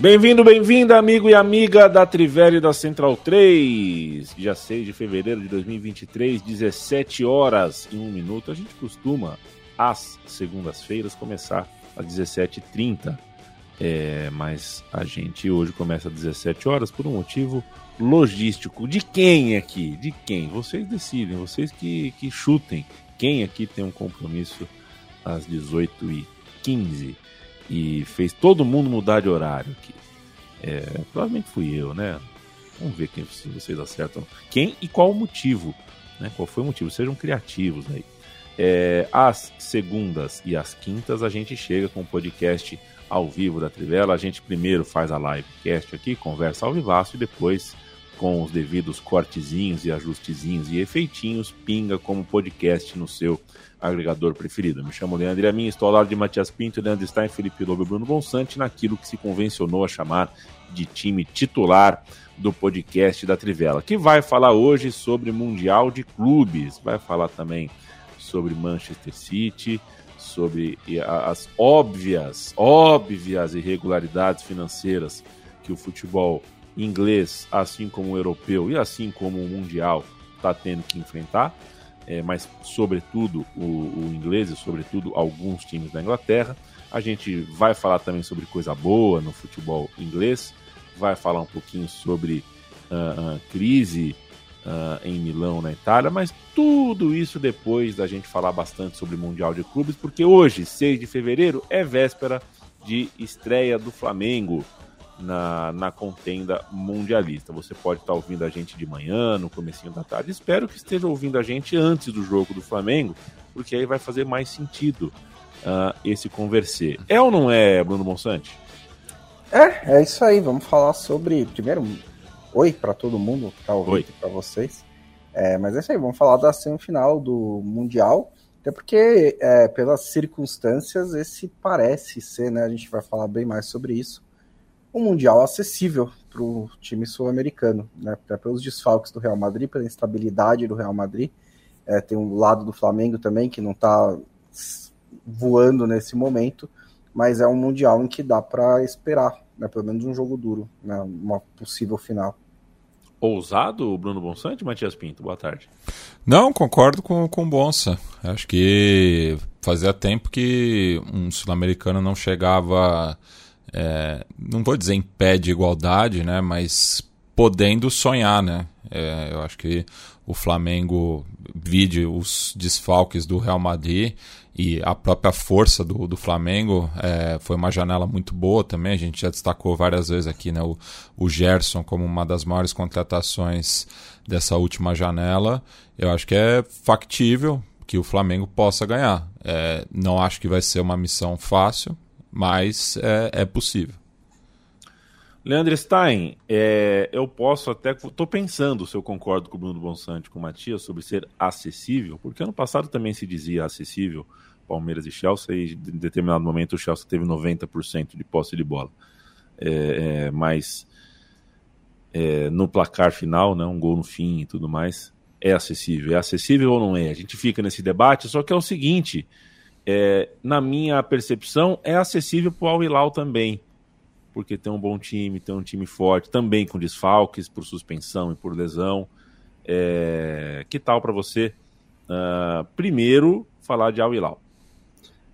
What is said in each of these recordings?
Bem-vindo, bem-vinda, amigo e amiga da Trivela da Central 3. Dia 6 de fevereiro de 2023, 17 horas e 1 minuto. A gente costuma, às segundas-feiras, começar às 17h30. É, mas a gente hoje começa às 17 horas por um motivo logístico. De quem aqui? De quem? Vocês decidem, vocês que, que chutem. Quem aqui tem um compromisso às 18h15? E fez todo mundo mudar de horário aqui. É, provavelmente fui eu, né? Vamos ver quem, se vocês acertam. Quem e qual o motivo. Né? Qual foi o motivo? Sejam criativos aí. É, às segundas e às quintas a gente chega com o podcast ao vivo da Trivela. A gente primeiro faz a livecast aqui, conversa ao vivaço e depois com os devidos cortezinhos e ajustezinhos e efeitinhos, pinga como podcast no seu agregador preferido. Me chamo Leandro a minha estou ao lado de Matias Pinto, Leandro Stein, Felipe Lobo e Bruno Bonsante naquilo que se convencionou a chamar de time titular do podcast da Trivela, que vai falar hoje sobre Mundial de Clubes, vai falar também sobre Manchester City, sobre as óbvias, óbvias irregularidades financeiras que o futebol inglês, assim como o europeu e assim como o mundial, está tendo que enfrentar é, mas sobretudo o, o, inglês e sobretudo alguns times da Inglaterra. A gente vai falar também sobre coisa boa no futebol inglês, vai falar um pouquinho sobre uh, uh, crise uh, em Milão, na Itália, mas tudo isso depois da gente falar bastante sobre Mundial de Clubes, porque hoje, 6 de fevereiro, é véspera de estreia do Flamengo na, na contenda mundialista. Você pode estar ouvindo a gente de manhã, no comecinho da tarde. Espero que esteja ouvindo a gente antes do jogo do Flamengo, porque aí vai fazer mais sentido uh, esse converser. É ou não é, Bruno Monsante? É, é isso aí. Vamos falar sobre. Primeiro, oi para todo mundo que está ouvindo, para vocês. É, mas é isso aí, vamos falar da semifinal do Mundial. Até porque, é, pelas circunstâncias, esse parece ser, né? A gente vai falar bem mais sobre isso um Mundial acessível para o time sul-americano, né? pelos desfalques do Real Madrid, pela instabilidade do Real Madrid. É, tem um lado do Flamengo também que não está voando nesse momento, mas é um Mundial em que dá para esperar, né? pelo menos um jogo duro, né? uma possível final. Ousado, Bruno Bonsante, Matias Pinto, boa tarde. Não, concordo com, com o Bonsa. Acho que fazia tempo que um sul-americano não chegava é, não vou dizer em pé de igualdade, né, mas podendo sonhar, né? É, eu acho que o Flamengo vide os desfalques do Real Madrid e a própria força do, do Flamengo é, foi uma janela muito boa também. A gente já destacou várias vezes aqui né, o, o Gerson como uma das maiores contratações dessa última janela. Eu acho que é factível que o Flamengo possa ganhar. É, não acho que vai ser uma missão fácil, mas é, é possível. Leandro Stein, é, eu posso até. Estou pensando se eu concordo com o Bruno Bonsante, com o Matias, sobre ser acessível, porque ano passado também se dizia acessível Palmeiras e Chelsea, e em determinado momento o Chelsea teve 90% de posse de bola. É, é, mas é, no placar final, né, um gol no fim e tudo mais, é acessível. É acessível ou não é? A gente fica nesse debate, só que é o seguinte: é, na minha percepção, é acessível para o Al Hilal também, porque tem um bom time, tem um time forte, também com desfalques por suspensão e por lesão. É, que tal para você, uh, primeiro, falar de Al Hilal?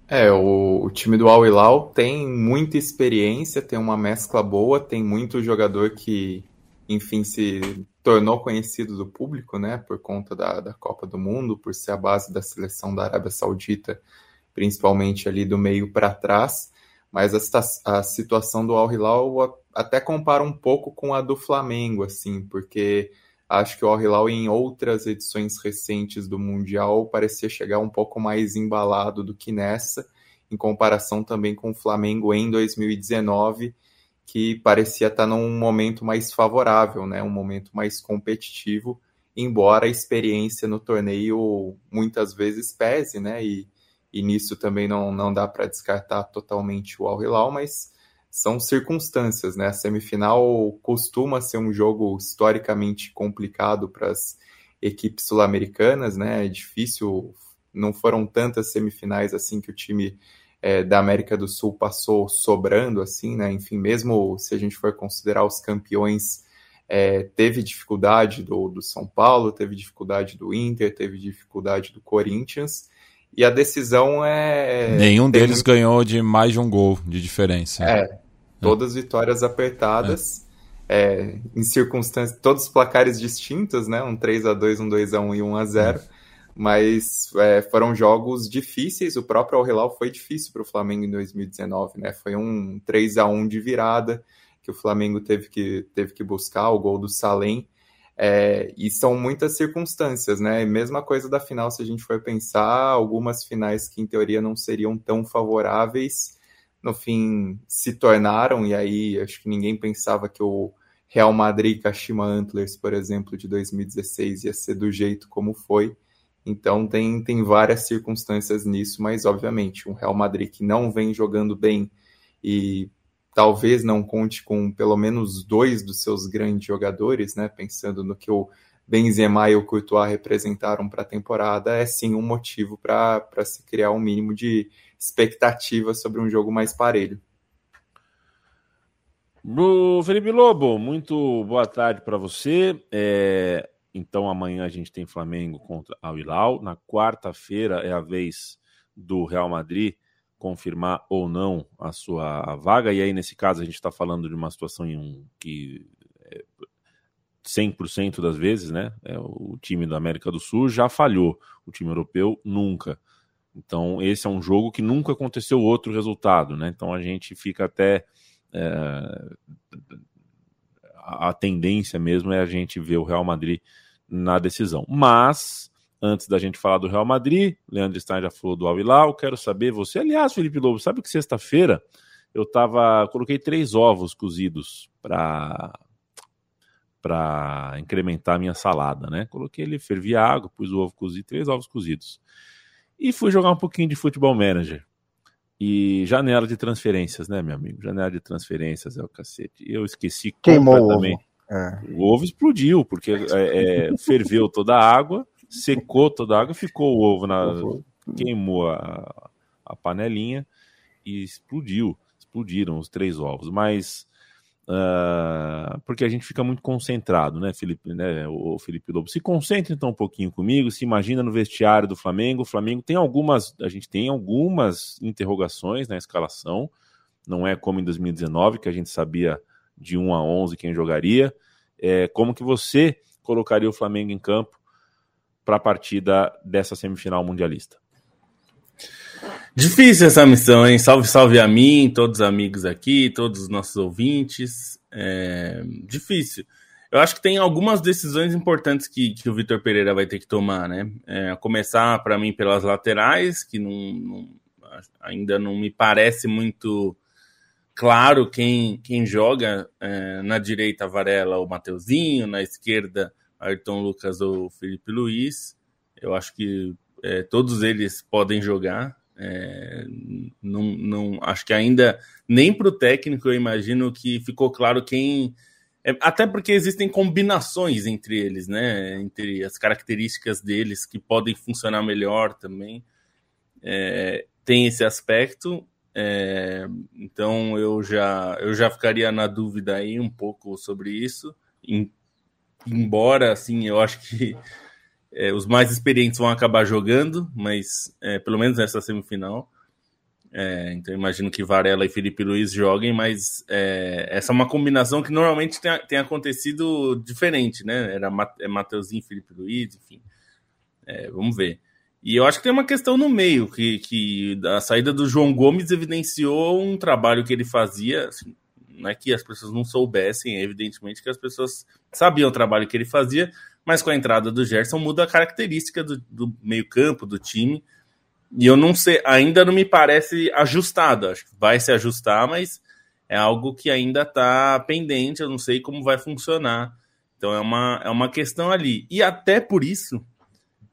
É, o, o, time do Al Hilal tem muita experiência, tem uma mescla boa, tem muito jogador que, enfim, se tornou conhecido do público, né, por conta da, da Copa do Mundo, por ser a base da seleção da Arábia Saudita principalmente ali do meio para trás, mas a, a, situação do Al Hilal até comparo um pouco com a do Flamengo, assim, porque acho que o Al-Hilal em outras edições recentes do Mundial parecia chegar um pouco mais embalado do que nessa, em comparação também com o Flamengo em 2019, que parecia estar num momento mais favorável, né? Um momento mais competitivo, embora a experiência no torneio muitas vezes pese, né? E, e nisso também não, não dá para descartar totalmente o Al Hilal, mas são circunstâncias, né? A semifinal costuma ser um jogo historicamente complicado para as equipes sul-americanas, né? É difícil, não foram tantas semifinais assim que o time é, da América do Sul passou sobrando, assim, né? Enfim, mesmo se a gente for considerar os campeões, é, teve dificuldade do, do São Paulo, teve dificuldade do Inter, teve dificuldade do Corinthians. E a decisão é. Nenhum deles ganhou de mais de um gol de diferença. É, todas vitórias apertadas. É. em circunstâncias, todos os placares distintos, né? Um 3 a 2 um 2 a 1 e 1 a 0 mas é, foram jogos difíceis. O próprio Al Hilal foi difícil para o Flamengo em 2019, né? Foi um 3 a 1 de virada que o Flamengo teve que, teve que buscar o gol do Salem. É, e são muitas circunstâncias, né? Mesma coisa da final, se a gente for pensar, algumas finais que em teoria não seriam tão favoráveis, no fim se tornaram, e aí acho que ninguém pensava que o Real Madrid Kashima Antlers, por exemplo, de 2016 ia ser do jeito como foi. Então tem, tem várias circunstâncias nisso, mas obviamente um Real Madrid que não vem jogando bem e talvez não conte com pelo menos dois dos seus grandes jogadores, né? Pensando no que o Benzema e o Courtois representaram para a temporada, é sim um motivo para se criar um mínimo de expectativa sobre um jogo mais parelho. Felipe Lobo, muito boa tarde para você. É, então amanhã a gente tem Flamengo contra Al Hilal. Na quarta-feira é a vez do Real Madrid confirmar ou não a sua vaga. E aí, nesse caso, a gente está falando de uma situação em um, que é 100% das vezes, né? É, o time da América do Sul já falhou, o time europeu nunca. Então, esse é um jogo que nunca aconteceu outro resultado, né? Então, a gente fica até. É, a tendência mesmo é a gente ver o Real Madrid na decisão. Mas, antes da gente falar do Real Madrid, Leandro Stein já falou do Al-Hilal, quero saber você. Aliás, Felipe Lobo, sabe que sexta-feira eu tava, coloquei três ovos cozidos para para incrementar a minha salada, né? Coloquei ele, fervi água, pus o ovo cozido, três ovos cozidos. E fui jogar um pouquinho de futebol manager. E janela de transferências, né, meu amigo? Janela de transferências é o cacete. Eu esqueci Queimou completamente. É. O ovo explodiu, porque é, é, ferveu toda a água, secou toda a água, ficou o ovo na. queimou a, a panelinha e explodiu. Explodiram os três ovos. Mas. Uh, porque a gente fica muito concentrado, né, Felipe, né, o Felipe Lobo. Se concentre então um pouquinho comigo, se imagina no vestiário do Flamengo. O Flamengo tem algumas, a gente tem algumas interrogações na escalação. Não é como em 2019 que a gente sabia de 1 a 11 quem jogaria. É, como que você colocaria o Flamengo em campo para a partida dessa semifinal mundialista? Difícil essa missão, hein? Salve, salve a mim, todos os amigos aqui, todos os nossos ouvintes. É... Difícil. Eu acho que tem algumas decisões importantes que, que o Vitor Pereira vai ter que tomar, né? É, começar, para mim, pelas laterais, que não, não, ainda não me parece muito claro quem, quem joga é, na direita Varela o Mateuzinho, na esquerda Ayrton Lucas ou Felipe Luiz. Eu acho que é, todos eles podem jogar. É, não, não acho que ainda nem para o técnico eu imagino que ficou claro quem é, até porque existem combinações entre eles, né? Entre as características deles que podem funcionar melhor também. É, tem esse aspecto. É, então eu já, eu já ficaria na dúvida aí um pouco sobre isso. Em, embora, assim, eu acho que é, os mais experientes vão acabar jogando, mas é, pelo menos nessa semifinal. É, então imagino que Varela e Felipe Luiz joguem, mas é, essa é uma combinação que normalmente tem, tem acontecido diferente, né? Era é Mateuzinho e Felipe Luiz, enfim. É, vamos ver. E eu acho que tem uma questão no meio, que, que a saída do João Gomes evidenciou um trabalho que ele fazia, assim, não é que as pessoas não soubessem, evidentemente que as pessoas sabiam o trabalho que ele fazia, mas com a entrada do Gerson muda a característica do, do meio-campo, do time. E eu não sei, ainda não me parece ajustado. Acho que vai se ajustar, mas é algo que ainda está pendente. Eu não sei como vai funcionar. Então é uma, é uma questão ali. E até por isso,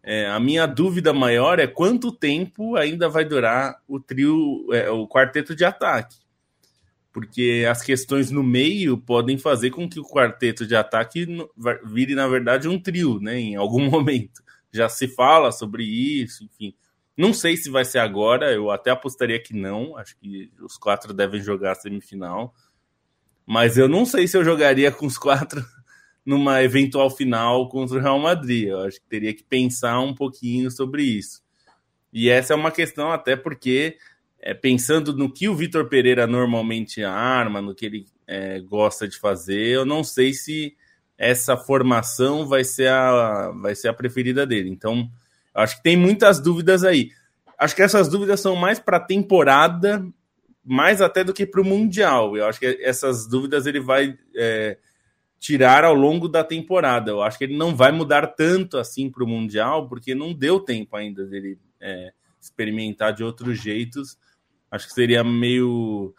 é, a minha dúvida maior é quanto tempo ainda vai durar o trio, é, o quarteto de ataque porque as questões no meio podem fazer com que o quarteto de ataque vire, na verdade, um trio, né? Em algum momento. Já se fala sobre isso, enfim. Não sei se vai ser agora, eu até apostaria que não. Acho que os quatro devem jogar a semifinal. Mas eu não sei se eu jogaria com os quatro numa eventual final contra o Real Madrid. Eu acho que teria que pensar um pouquinho sobre isso. E essa é uma questão até porque é, pensando no que o Vitor Pereira normalmente arma, no que ele é, gosta de fazer, eu não sei se essa formação vai ser a, vai ser a preferida dele. Então, acho que tem muitas dúvidas aí. Acho que essas dúvidas são mais para a temporada, mais até do que para o Mundial. Eu acho que essas dúvidas ele vai é, tirar ao longo da temporada. Eu acho que ele não vai mudar tanto assim para o Mundial, porque não deu tempo ainda dele é, experimentar de outros jeitos Acho que seria meio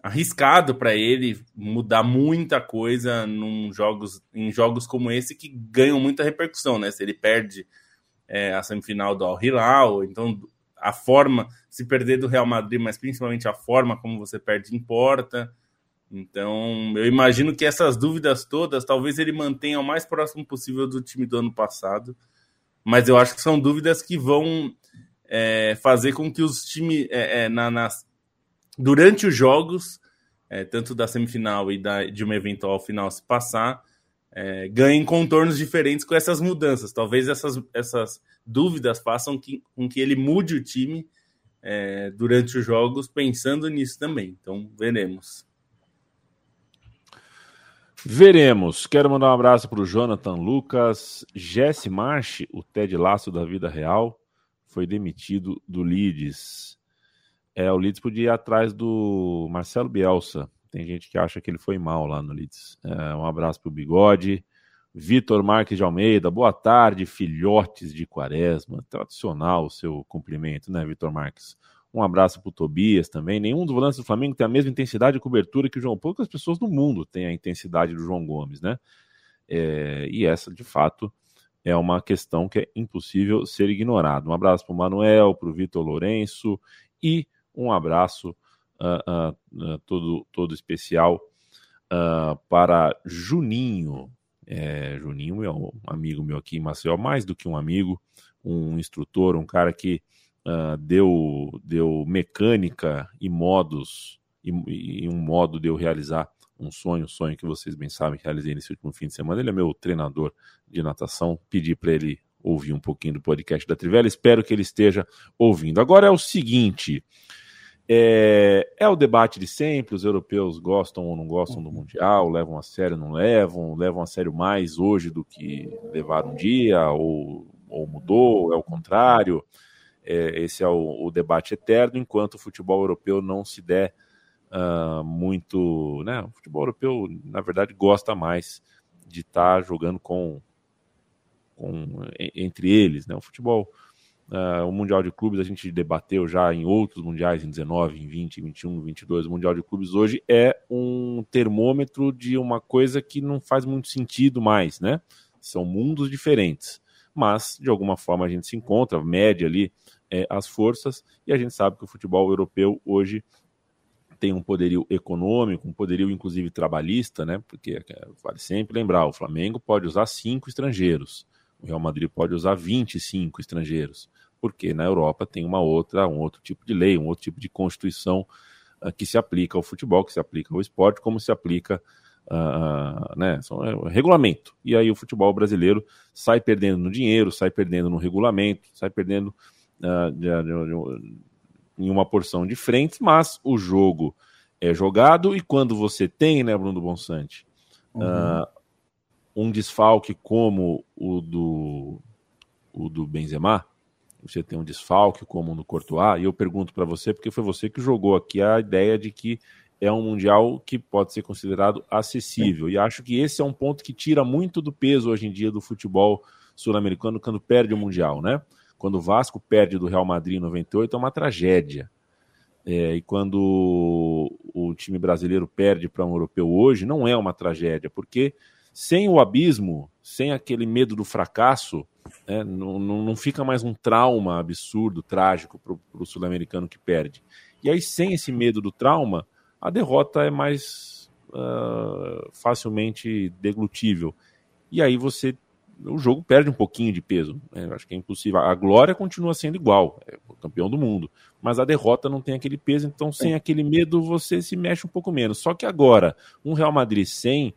arriscado para ele mudar muita coisa num jogos, em jogos como esse que ganham muita repercussão, né? Se ele perde é, a semifinal do Al Hilal, então a forma, se perder do Real Madrid, mas principalmente a forma como você perde importa. Então, eu imagino que essas dúvidas todas, talvez ele mantenha o mais próximo possível do time do ano passado, mas eu acho que são dúvidas que vão é, fazer com que os times, é, é, na, nas, durante os jogos, é, tanto da semifinal e da, de uma eventual final se passar, é, ganhem contornos diferentes com essas mudanças. Talvez essas, essas dúvidas façam que, com que ele mude o time durante os jogos, pensando nisso também. Então, veremos. Veremos. Quero mandar um abraço para o Jonathan Lucas, Jesse March, o Ted Laço da vida real foi demitido do Leeds. É, o Leeds podia ir atrás do Marcelo Bielsa. Tem gente que acha que ele foi mal lá no Leeds. É, um abraço para o Bigode. Vitor Marques de Almeida, boa tarde, filhotes de quaresma. Tradicional o seu cumprimento, né, Vitor Marques? Um abraço para o Tobias também. Nenhum dos volantes do Flamengo tem a mesma intensidade de cobertura que o João. Poucas pessoas no mundo têm a intensidade do João Gomes, né? É, e essa, de fato, é uma questão que é impossível ser ignorada. Um abraço para o Manuel, para o Vitor Lourenço e um abraço uh, uh, uh, todo, todo especial para Juninho. É, Juninho é um amigo meu aqui em Maceió, mais do que um amigo, um instrutor, um cara que deu, deu mecânica e modos, e, e um modo de eu realizar um sonho, um sonho que vocês bem sabem que realizei nesse último fim de semana. Ele é meu treinador de natação. Pedi para ele ouvir um pouquinho do podcast da Trivela. Espero que ele esteja ouvindo. Agora é o seguinte: é, é, o debate de sempre. Os europeus gostam ou não gostam do Mundial, levam a sério ou não levam, levam a sério mais hoje do que levaram um dia, ou, ou mudou, é o contrário. É, esse é o, o debate eterno, enquanto o futebol europeu não se der uh, muito. Né, o futebol europeu, na verdade, gosta mais de estar tá jogando com, com entre eles. Né? O futebol, uh, o Mundial de Clubes, a gente debateu já em outros mundiais, em 19, em 20, 21, 22. O Mundial de Clubes hoje é um termômetro de uma coisa que não faz muito sentido mais, né? São mundos diferentes. Mas, de alguma forma, a gente se encontra, mede ali é, as forças, e a gente sabe que o futebol europeu hoje tem um poderio econômico, um poderio inclusive trabalhista, né? Porque é, vale sempre lembrar, o Flamengo pode usar cinco estrangeiros, o Real Madrid pode usar 25 estrangeiros, porque na Europa tem uma outra, um outro tipo de lei, um outro tipo de constituição uh, que se aplica ao futebol, que se aplica ao esporte, como se aplica Uh, né, são, é, regulamento. E aí o futebol brasileiro sai perdendo no dinheiro, sai perdendo no regulamento, sai perdendo uh, de, de, em uma porção de frentes, mas o jogo é jogado e quando você tem, né, Bruno Bonsante, uhum. uh, um desfalque como o do, o do Benzema, você tem um desfalque como no Courtois, e eu pergunto para você, porque foi você que jogou aqui a ideia de que é um Mundial que pode ser considerado acessível. E acho que esse é um ponto que tira muito do peso hoje em dia do futebol sul-americano quando perde o Mundial, né? Quando o Vasco perde do Real Madrid em 98 é uma tragédia. É, e quando o time brasileiro perde para um europeu hoje, não é uma tragédia, porque sem o abismo, sem aquele medo do fracasso, é, não, não, fica mais um trauma absurdo, trágico para o sul-americano que perde. E aí, sem esse medo do trauma, a derrota é mais uh, facilmente deglutível. E aí você o jogo perde um pouquinho de peso. Né? Acho que é impossível. A glória continua sendo igual, é o campeão do mundo. Mas a derrota não tem aquele peso, então sem aquele medo você se mexe um pouco menos. Só que agora, um Real Madrid sem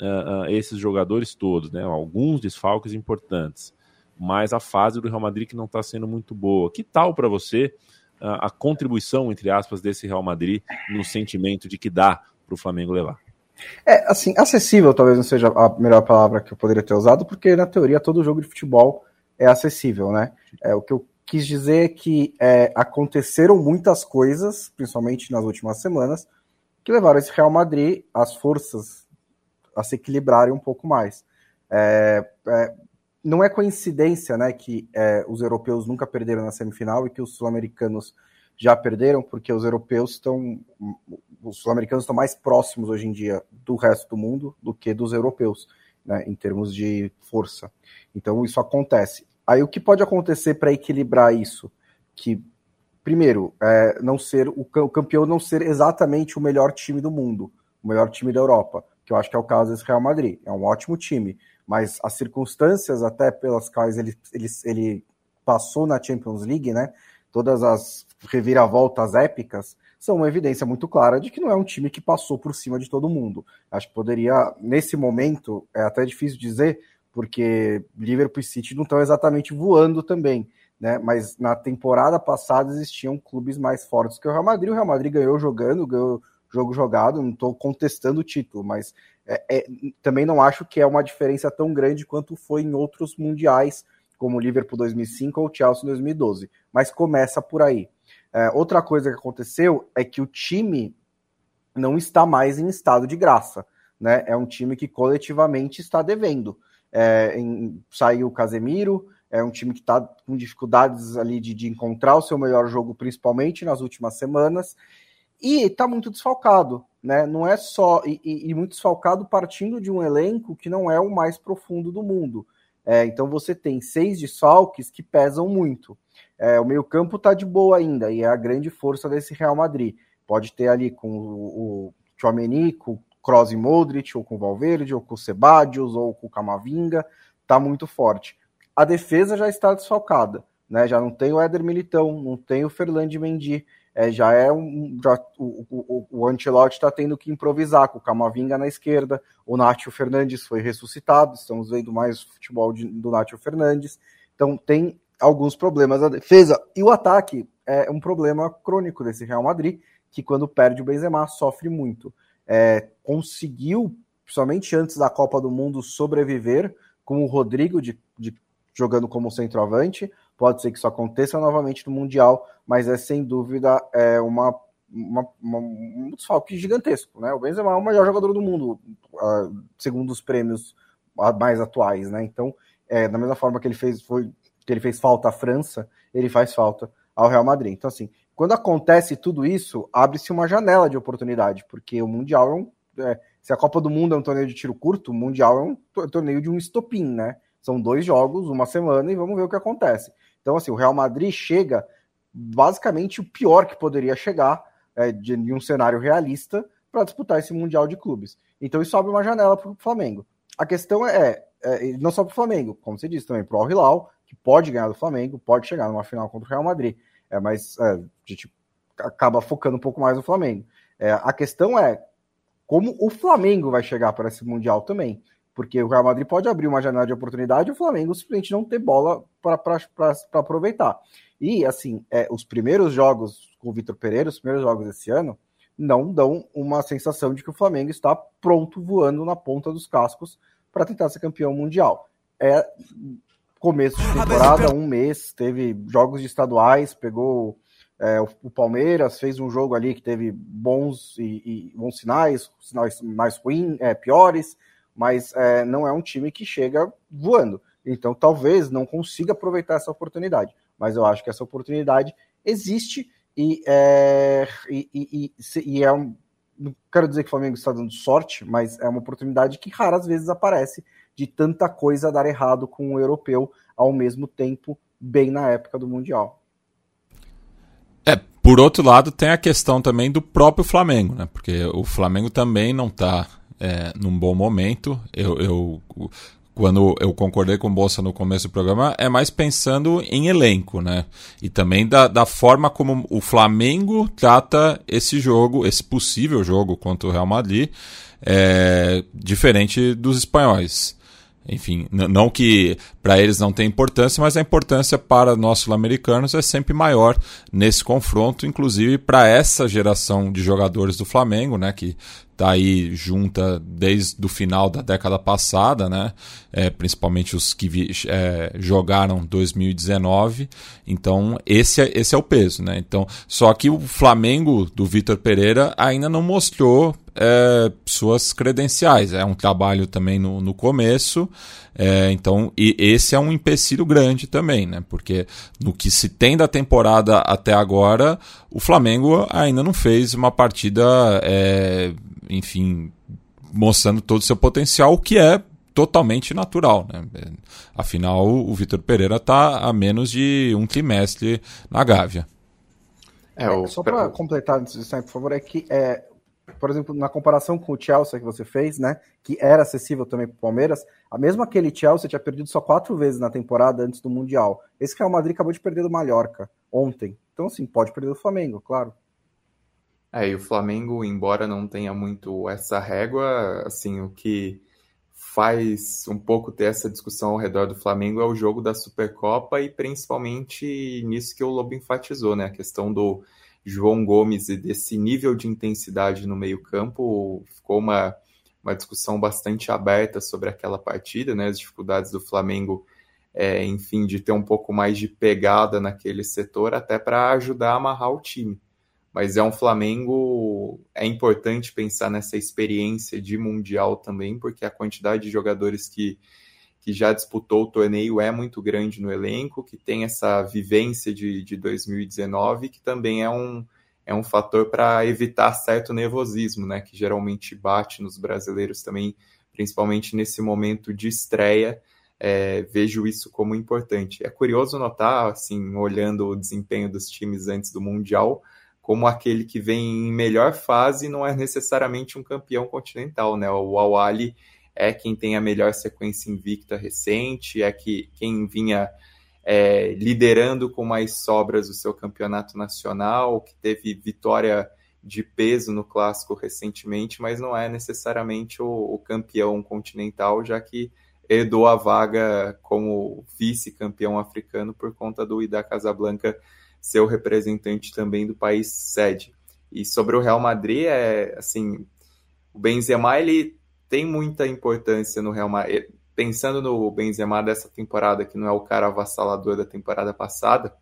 uh, uh, esses jogadores todos, né? alguns desfalques importantes, mas a fase do Real Madrid que não está sendo muito boa. Que tal para você uh, a contribuição, entre aspas, desse Real Madrid no sentimento de que dá para o Flamengo levar? É, assim, acessível talvez não seja a melhor palavra que eu poderia ter usado, porque na teoria todo jogo de futebol é acessível, né? É, o que eu quis dizer é que é, aconteceram muitas coisas, principalmente nas últimas semanas, que levaram esse Real Madrid, as forças, a se equilibrarem um pouco mais. É, é, não é coincidência né, que é, os europeus nunca perderam na semifinal e que os sul-americanos já perderam, porque os europeus estão. Os sul-americanos estão mais próximos hoje em dia do resto do mundo do que dos europeus, né, em termos de força. Então isso acontece. Aí o que pode acontecer para equilibrar isso? Que, primeiro, é, não ser o, campeão não ser exatamente o melhor time do mundo, o melhor time da Europa, que eu acho que é o caso desse Real Madrid. É um ótimo time, mas as circunstâncias até pelas quais ele, ele, ele passou na Champions League, né? Todas as reviravoltas épicas, são uma evidência muito clara de que não é um time que passou por cima de todo mundo. Acho que poderia, nesse momento, é até difícil dizer, porque Liverpool e City não estão exatamente voando também, né? Mas na temporada passada existiam clubes mais fortes que o Real Madrid. O Real Madrid ganhou jogando, ganhou jogo jogado, não estou contestando o título, mas é, é, também não acho que é uma diferença tão grande quanto foi em outros mundiais, como o Liverpool 2005 ou o Chelsea 2012. Mas começa por aí. É, outra coisa que aconteceu é que o time não está mais em estado de graça. Né? É um time que coletivamente está devendo. É, em, saiu o Casemiro, é um time que está com dificuldades ali de, de, encontrar o seu melhor jogo, principalmente nas últimas semanas, e está muito desfalcado. Né? Não é só. E, e, e, muito desfalcado partindo de um elenco que não é o mais profundo do mundo. É, então você tem seis desfalques que pesam muito. É, o meio-campo tá de boa ainda e é a grande força desse Real Madrid. Pode ter ali com o, o com o Kroos e Modric, ou com o Valverde, ou com o Sebadios, ou com o Camavinga, tá muito forte. A defesa já está desfalcada, né? Já não tem o Éder Militão, não tem o Ferland Mendy, é, já é um. Já, o, o, o está tendo que improvisar com o Camavinga na esquerda, o Nátio Fernandes foi ressuscitado, estamos vendo mais futebol de, do Nátio Fernandes. Então tem alguns problemas a defesa. E o ataque é um problema crônico desse Real Madrid, que quando perde o Benzema sofre muito. É, conseguiu, principalmente antes da Copa do Mundo, sobreviver com o Rodrigo de, de, jogando como centroavante. Pode ser que isso aconteça novamente no Mundial, mas é sem dúvida é uma, uma, uma um desfalque gigantesco. Né? O Benzema é o melhor jogador do mundo, uh, segundo os prêmios mais atuais. Né? Então, é, da mesma forma que ele fez, foi que ele fez falta à França, ele faz falta ao Real Madrid. Então, assim, quando acontece tudo isso, abre-se uma janela de oportunidade, porque o Mundial é um. É, se a Copa do Mundo é um torneio de tiro curto, o Mundial é um torneio de um estopim, né? São dois jogos, uma semana, e vamos ver o que acontece. Então, assim, o Real Madrid chega basicamente o pior que poderia chegar é, de, de um cenário realista para disputar esse Mundial de Clubes. Então, isso abre uma janela para o Flamengo. A questão é, é, não só para o Flamengo, como você disse também, para o Al Hilal, que pode ganhar do Flamengo, pode chegar numa final contra o Real Madrid. É, mas é, a gente acaba focando um pouco mais no Flamengo. É, a questão é como o Flamengo vai chegar para esse Mundial também. Porque o Real Madrid pode abrir uma janela de oportunidade e o Flamengo simplesmente não ter bola para aproveitar. E, assim, é, os primeiros jogos com o Vitor Pereira, os primeiros jogos desse ano, não dão uma sensação de que o Flamengo está pronto voando na ponta dos cascos para tentar ser campeão mundial. É começo de temporada, um mês, teve jogos estaduais, pegou É, o, o, Palmeiras fez um jogo ali que teve bons e, e bons sinais, sinais mais ruins, é, piores, mas é, não é um time que chega voando. Então talvez não consiga aproveitar essa oportunidade. Mas eu acho que essa oportunidade existe e é, e, e, e é um, não quero dizer que o Flamengo está dando sorte, mas é uma oportunidade que raras vezes aparece de tanta coisa dar errado com o europeu ao mesmo tempo, bem na época do Mundial. É, por outro lado, tem a questão também do próprio Flamengo, né? Porque o Flamengo também não está é, num bom momento. Eu, eu, quando eu concordei com o Bolsa no começo do programa, é mais pensando em elenco, né? E também da, da forma como o Flamengo trata esse jogo, esse possível jogo contra o Real Madrid, é, diferente dos espanhóis. Enfim, não que para eles não tenha importância, mas a importância para nós sul-americanos é sempre maior nesse confronto, inclusive para essa geração de jogadores do Flamengo, né, que está aí junta desde o final da década passada, né? É, principalmente os que é, jogaram 2019. Então, esse é, esse é o peso, né? Então, só que o Flamengo do Vitor Pereira ainda não mostrou é, suas credenciais. É um trabalho também no, no começo. É, então, e esse é um empecilho grande também, né? Porque no que se tem da temporada até agora, o Flamengo ainda não fez uma partida, é, enfim, mostrando todo o seu potencial, o que é totalmente natural, né? Afinal, o Vitor Pereira está a menos de um trimestre na Gávea. É, o... Só para completar, por favor, é que é, por exemplo, na comparação com o Chelsea que você fez, né, que era acessível também para o Palmeiras, a mesma aquele Chelsea tinha perdido só quatro vezes na temporada antes do Mundial. Esse Real Madrid acabou de perder do Mallorca ontem. Então, assim, pode perder do Flamengo, claro. É, e o Flamengo, embora não tenha muito essa régua, assim, o que faz um pouco ter essa discussão ao redor do Flamengo é o jogo da Supercopa e principalmente nisso que o Lobo enfatizou, né? A questão do João Gomes e desse nível de intensidade no meio-campo, ficou uma, uma discussão bastante aberta sobre aquela partida, né? As dificuldades do Flamengo, é, enfim, de ter um pouco mais de pegada naquele setor, até para ajudar a amarrar o time. Mas é um Flamengo. É importante pensar nessa experiência de Mundial também, porque a quantidade de jogadores que que já disputou o torneio é muito grande no elenco, que tem essa vivência de, de 2019, que também é um, é um fator para evitar certo nervosismo, né, que geralmente bate nos brasileiros também, principalmente nesse momento de estreia. É, vejo isso como importante. É curioso notar, assim, olhando o desempenho dos times antes do Mundial, como aquele que vem em melhor fase não é necessariamente um campeão continental, né? O Awali é quem tem a melhor sequência invicta recente, é que quem vinha é, liderando com mais sobras o seu campeonato nacional, que teve vitória de peso no clássico recentemente, mas não é necessariamente o, o campeão continental, já que herdou a vaga como vice-campeão africano por conta do Ida Casablanca ser o representante também do país sede. E sobre o Real Madrid, é assim, o Benzema ele tem muita importância no Real Madrid. Pensando no Benzema dessa temporada, que não é o cara avassalador da temporada passada,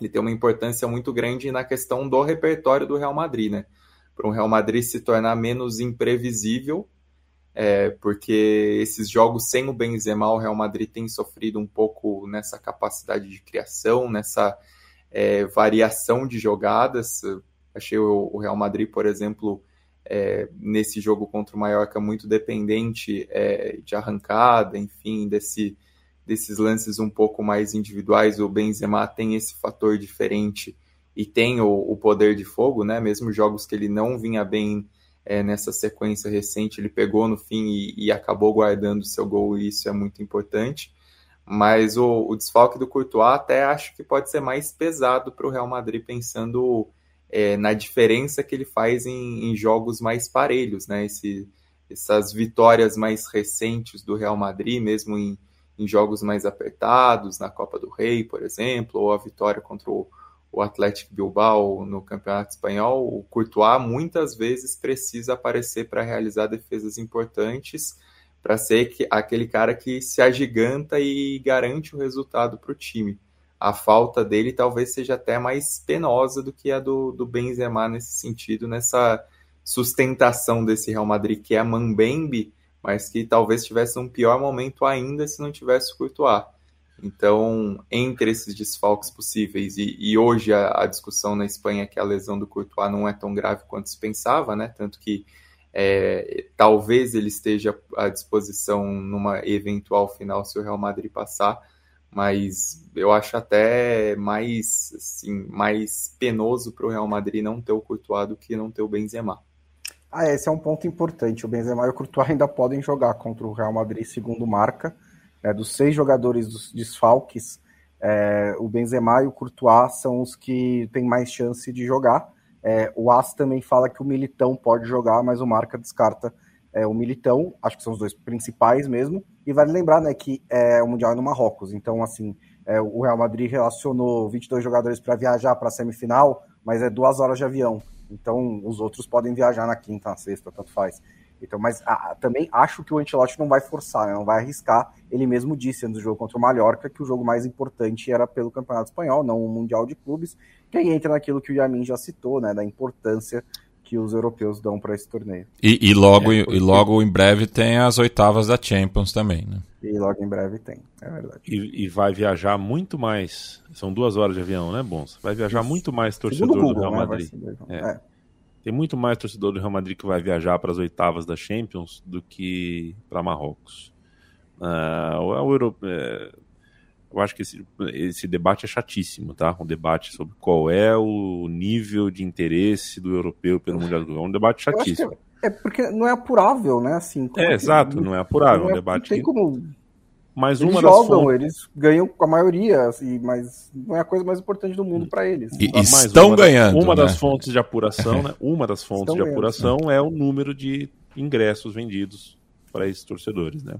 ele tem uma importância muito grande na questão do repertório do Real Madrid, né? Para o Real Madrid se tornar menos imprevisível, é, porque esses jogos sem o Benzema, o Real Madrid tem sofrido um pouco nessa capacidade de criação, nessa é, variação de jogadas. Achei o, o Real Madrid, por exemplo, é, nesse jogo contra o Mallorca muito dependente é, de arrancada, enfim, desse, desses lances um pouco mais individuais. O Benzema tem esse fator diferente e tem o, o poder de fogo, né? Mesmo jogos que ele não vinha bem é, nessa sequência recente, ele pegou no fim e, e acabou guardando seu gol, e isso é muito importante. Mas o, o desfalque do Courtois até acho que pode ser mais pesado para o Real Madrid, pensando é, na diferença que ele faz em, em jogos mais parelhos, né? Esse, essas vitórias mais recentes do Real Madrid, mesmo em, em, jogos mais apertados, na Copa do Rei, por exemplo, ou a vitória contra o, o Atlético Bilbao no Campeonato Espanhol, o Courtois muitas vezes precisa aparecer para realizar defesas importantes, para ser que, aquele cara que se agiganta e garante o resultado para o time. A falta dele talvez seja até mais penosa do que a do, do Benzema nesse sentido, nessa sustentação desse Real Madrid que é a Mambembe, mas que talvez tivesse um pior momento ainda se não tivesse o Courtois. Então, entre esses desfalques possíveis, e, e hoje a, a, discussão na Espanha é que a lesão do Courtois não é tão grave quanto se pensava, né? Tanto que é, talvez ele esteja à disposição numa eventual final se o Real Madrid passar, mas eu acho até mais, assim, mais penoso para o Real Madrid não ter o Courtois do que não ter o Benzema. Ah, esse é um ponto importante. O Benzema e o Courtois ainda podem jogar contra o Real Madrid segundo marca é, dos seis jogadores dos desfalques, é, o Benzema e o Courtois são os que têm mais chance de jogar. É, o As também fala que o Militão pode jogar, mas o Marca descarta é, o Militão, acho que são os dois principais mesmo. E vale lembrar né, que é, o Mundial é no Marrocos, então assim, é, o Real Madrid relacionou 22 jogadores para viajar para a semifinal, mas é duas horas de avião. Então os outros podem viajar na quinta, na sexta, tanto faz. Então, mas ah, também acho que o Ancelotti não vai forçar, né? não vai arriscar. Ele mesmo disse antes do jogo contra o Mallorca que o jogo mais importante era pelo Campeonato Espanhol, não o Mundial de Clubes, que aí entra naquilo que o Yamin já citou, né, da importância que os europeus dão para esse torneio. E, e logo, é, porque... e logo em breve tem as oitavas da Champions também, né? E logo em breve tem, é verdade. E, e vai viajar muito mais. São duas horas de avião, né, Bons? Vai viajar muito mais torcedor Google, do Real né, Madrid. Né? É. é. Tem muito mais torcedor do Real Madrid que vai viajar para as oitavas da Champions do que para Marrocos. Uh, o Euro, é, eu acho que esse, esse, debate é chatíssimo, tá? Um debate sobre qual é o nível de interesse do europeu pelo Mundial do É um debate chatíssimo. É, é, porque não é apurável, né? Assim, é, é exato, não é apurável. Não é, um debate não tem como mas eles uma jogam, fontes... eles ganham com a maioria, assim, mas não é a coisa mais importante do mundo para eles. E, estão uma ganhando. uma né? das fontes de apuração, né? Uma das fontes estão de apuração ganhando. é o número de ingressos vendidos para esses torcedores, né?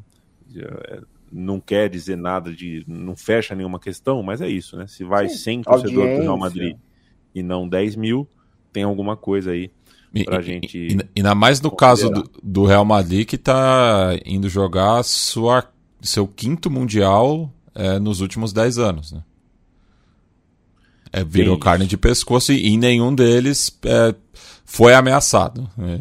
É, não quer dizer nada de. não fecha nenhuma questão, mas é isso, né? Se vai Sim. 100 torcedores do Real Madrid e não 10 mil, tem alguma coisa aí pra e, gente. E, e, ainda mais no caso do, do Real Madrid que tá indo jogar sua seu quinto Mundial é, nos últimos 10 anos. Né? É, virou Sim. carne de pescoço e, e nenhum deles é, foi ameaçado. Né?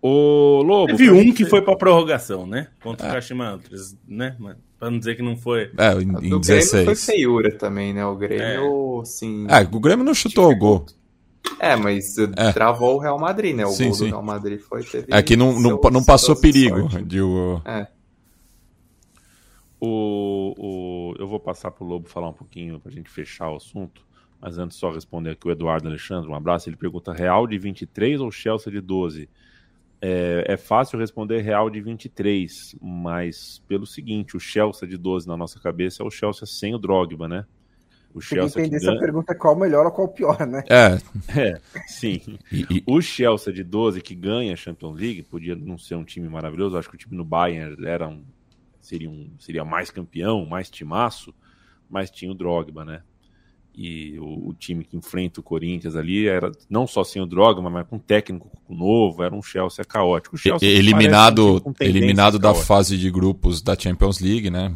O Lobo. Teve um que foi para prorrogação, né? Contra é. o Kashima Antlers, né? Para não dizer que não foi. É, em, em 16. Grêmio foi feiura também, né? O Grêmio, é. sim. É, o Grêmio não chutou o gol. É, mas é. travou o Real Madrid, né? O sim, gol sim. do Real Madrid foi. Teve é que não, não, não passou perigo. De, o... É. O, o, eu vou passar para o Lobo falar um pouquinho para a gente fechar o assunto, mas antes só responder aqui o Eduardo Alexandre, um abraço. Ele pergunta: Real de 23 ou Chelsea de 12? É, é fácil responder Real de 23, mas pelo seguinte: o Chelsea de 12 na nossa cabeça é o Chelsea sem o Drogba, né? O Chelsea entender essa ganha... pergunta qual o melhor ou qual o pior, né? É. é sim. E, o Chelsea de 12 que ganha a Champions League, podia não ser um time maravilhoso, acho que o time no Bayern era um seria, um, seria mais campeão, mais timaço, mas tinha o Drogba, né? E o, o, time que enfrenta o Corinthians ali era não só sem o Drogba, mas com um técnico novo, era um Chelsea caótico. Chelsea eliminado um eliminado da fase de grupos da Champions League, né?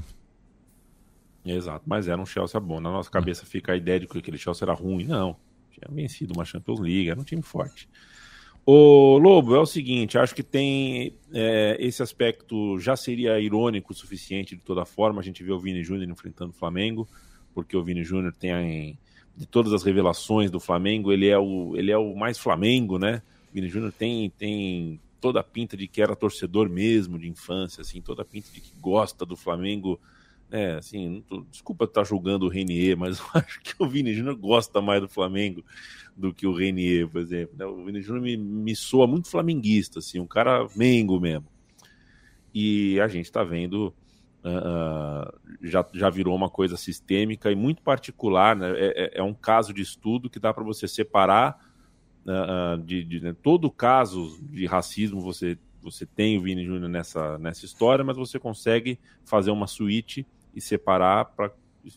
Exato, mas era um Chelsea bom. Na nossa cabeça fica a ideia de que aquele Chelsea era ruim. Não, tinha vencido uma Champions League, era um time forte. O Lobo, é o seguinte, acho que tem é, esse aspecto já seria irônico o suficiente de toda forma. A gente vê o Vini Júnior enfrentando o Flamengo, porque o Vini Júnior tem de todas as revelações do Flamengo, ele é o, ele é o mais Flamengo, né? O Vini Júnior tem, tem toda a pinta de que era torcedor mesmo de infância, assim, toda a pinta de que gosta do Flamengo. É, assim, tô, desculpa estar julgando o Renier, mas eu acho que o Vini Júnior gosta mais do Flamengo do que o Renier, por exemplo. Né? O Vini Júnior me, me soa muito flamenguista, assim, um cara mengo mesmo. E a gente está vendo, uh, já, já virou uma coisa sistêmica e muito particular, né? é, é, é um caso de estudo que dá para você separar uh, de, de né? todo caso de racismo você você tem o Vini Júnior nessa, nessa história, mas você consegue fazer uma suíte e separar para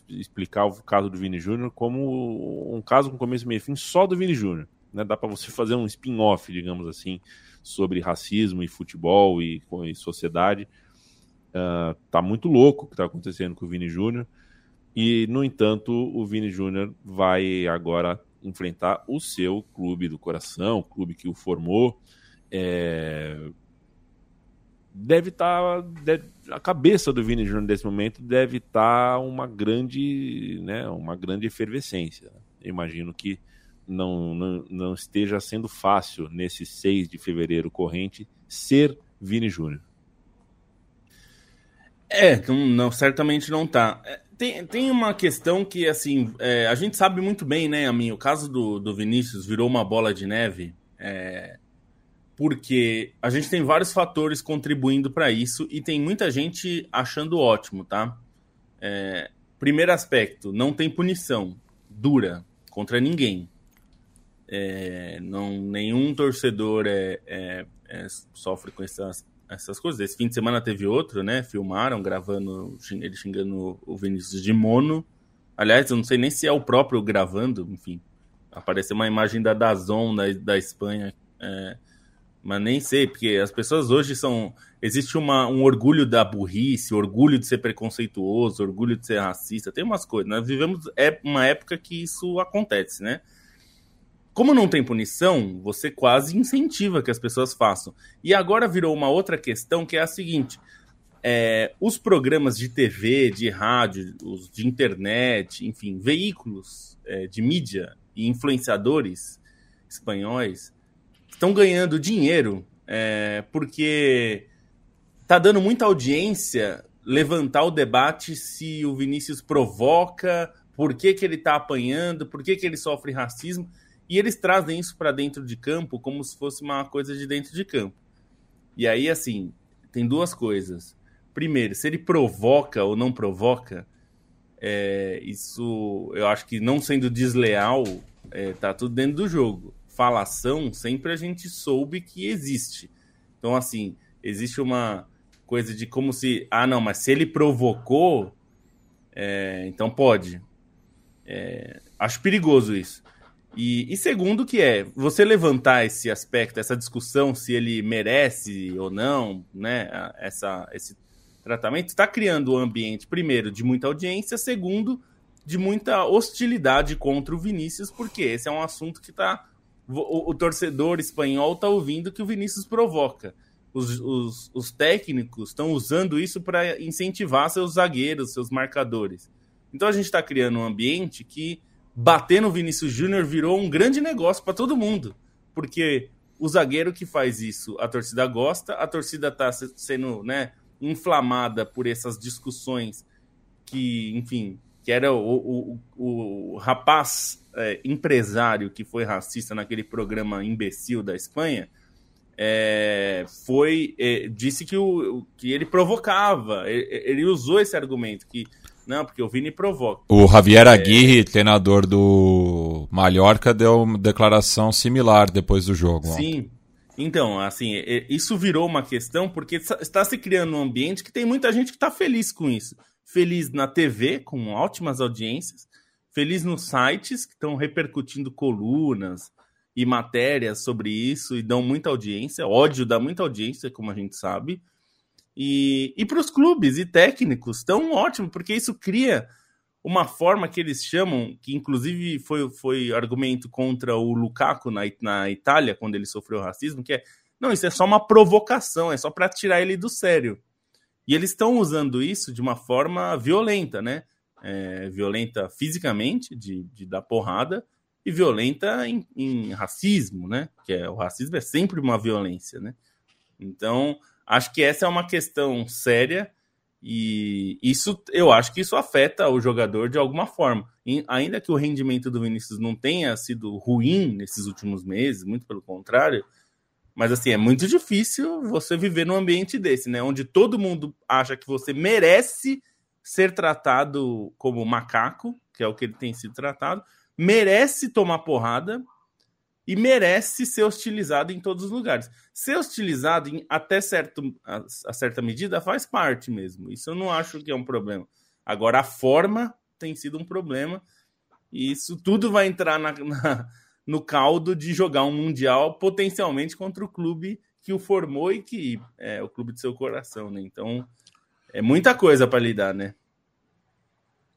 explicar o caso do Vini Júnior como um caso com começo, meio e fim só do Vini Júnior. Né? Dá para você fazer um spin-off, digamos assim, sobre racismo e futebol e, e sociedade. Uh, tá muito louco o que está acontecendo com o Vini Júnior. E, no entanto, o Vini Júnior vai agora enfrentar o seu clube do coração, o clube que o formou. É... Deve estar. Tá, deve... a cabeça do Vini Júnior nesse momento deve estar tá uma grande, né, uma grande efervescência. Eu imagino que não, não, não esteja sendo fácil nesse 6 de fevereiro corrente ser Vini Júnior. É, não, certamente não tá. É, tem, tem uma questão que, assim, é, a gente sabe muito bem, né, Amin? O caso do, do Vinícius virou uma bola de neve, é, porque a gente tem vários fatores contribuindo para isso e tem muita gente achando ótimo, tá? É, primeiro aspecto, não tem punição dura contra ninguém. É, não, nenhum torcedor é, é, sofre com essas essas coisas. Esse fim de semana teve outro, né? Filmaram, gravando ele xingando o Vinícius de mono. Aliás, eu não sei nem se é o próprio gravando, enfim. Apareceu uma imagem da Dazon da, da Espanha. É, mas nem sei, porque as pessoas hoje são. Existe uma, um orgulho da burrice, orgulho de ser preconceituoso, orgulho de ser racista. Tem umas coisas. Nós vivemos é uma época que isso acontece, né? Como não tem punição, você quase incentiva que as pessoas façam. E agora virou uma outra questão que é a seguinte: é, os programas de TV, de rádio, os de internet, enfim, veículos é, de mídia e influenciadores espanhóis estão ganhando dinheiro é, porque tá dando muita audiência levantar o debate se o Vinícius provoca, por que, que ele está apanhando, por que, que ele sofre racismo. E eles trazem isso para dentro de campo como se fosse uma coisa de dentro de campo. E aí, assim, tem duas coisas. Primeiro, se ele provoca ou não provoca, é, isso eu acho que não sendo desleal, é, tá tudo dentro do jogo. Falação, sempre a gente soube que existe. Então, assim, existe uma coisa de como se. Ah, não, mas se ele provocou, é, então pode. É, acho perigoso isso. E, e, segundo que é, você levantar esse aspecto, essa discussão se ele merece ou não, né, essa, esse tratamento, está criando um ambiente, primeiro, de muita audiência, segundo, de muita hostilidade contra o Vinícius, porque esse é um assunto que está o, o, torcedor espanhol está ouvindo que o Vinícius provoca. Os, os, os técnicos estão usando isso para incentivar seus zagueiros, seus marcadores. Então a gente está criando um ambiente que bater no Vinícius Júnior virou um grande negócio para todo mundo. Porque o zagueiro que faz isso, a torcida gosta, a torcida está sendo né, inflamada por essas discussões que, enfim, que era o, o, o rapaz é, empresário que foi racista naquele programa imbecil da Espanha. É, foi é, disse que, o, que ele provocava, ele, ele usou esse argumento que não, porque o Vini provoca. O Javier é. Aguirre, é... treinador do Mallorca, deu uma declaração similar depois do jogo. Sim. Então, assim, isso virou uma questão porque está se criando um ambiente que tem muita gente que está feliz com isso. Feliz na TV, com ótimas audiências, feliz nos sites que estão repercutindo colunas e matérias sobre isso e dão muita audiência. Ódio dá muita audiência, como a gente sabe. E, e para os clubes e técnicos, tão ótimo, porque isso cria uma forma que eles chamam, que inclusive foi, foi argumento contra o Lukaku na, na Itália, quando ele sofreu racismo, que é, não, isso é só uma provocação, é só para tirar ele do sério. E eles estão usando isso de uma forma violenta, né? É, violenta fisicamente, de, de dar porrada, e violenta em, em racismo, né? Que é, o racismo é sempre uma violência, né? Então, Acho que essa é uma questão séria e isso eu acho que isso afeta o jogador de alguma forma. E, ainda que o rendimento do Vinícius não tenha sido ruim nesses últimos meses, muito pelo contrário, mas assim, é muito difícil você viver num ambiente desse, né? Onde todo mundo acha que você merece ser tratado como macaco, que é o que ele tem sido tratado, merece tomar porrada, e merece ser hostilizado em todos os lugares. Ser hostilizado em, até certo, a, a, certa medida faz parte mesmo. Isso eu não acho que é um problema. Agora, a forma tem sido um problema. E isso tudo vai entrar na, na, no caldo de jogar um Mundial potencialmente contra o clube que o formou e que é o clube de seu coração, né? Então, é muita coisa para lidar, né?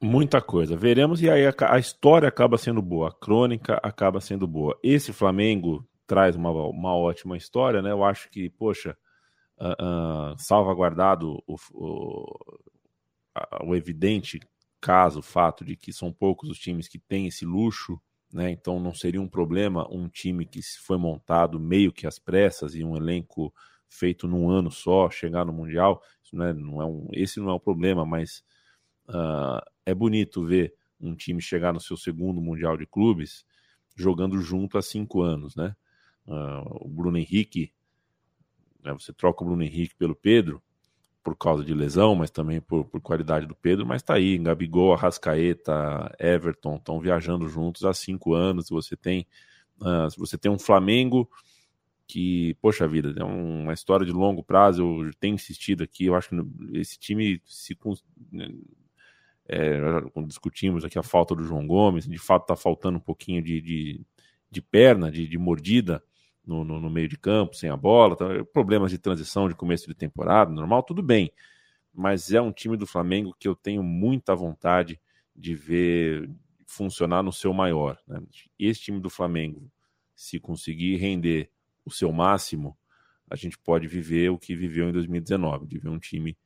Muita coisa. Veremos e aí a, a, história acaba sendo boa, a crônica acaba sendo boa. Esse Flamengo traz uma, uma ótima história, né? Eu acho que, poxa, uh, uh, salvaguardado o, o, o evidente caso, o fato de que são poucos os times que têm esse luxo, né? Então não seria um problema um time que foi montado meio que às pressas e um elenco feito num ano só chegar no mundial. Isso não é, não é um, esse não é o problema, mas uh, é bonito ver um time chegar no seu segundo mundial de clubes jogando junto há cinco anos, né? Uh, o Bruno Henrique, né, você troca o Bruno Henrique pelo Pedro, por causa de lesão, mas também por, por qualidade do Pedro, mas tá aí, Gabigol, Arrascaeta, Everton estão viajando juntos há cinco anos, você tem uh, você tem um Flamengo que, poxa vida, é uma história de longo prazo, eu tenho insistido aqui, eu acho que esse time se é, quando discutimos aqui a falta do João Gomes, de fato está faltando um pouquinho de, de, de perna, de, de mordida, no, no, no, meio de campo, sem a bola, tá, problemas de transição de começo de temporada, normal, tudo bem. Mas é um time do Flamengo que eu tenho muita vontade de ver funcionar no seu maior. Né? Esse time do Flamengo, se conseguir render o seu máximo, a gente pode viver o que viveu em 2019, de ver um time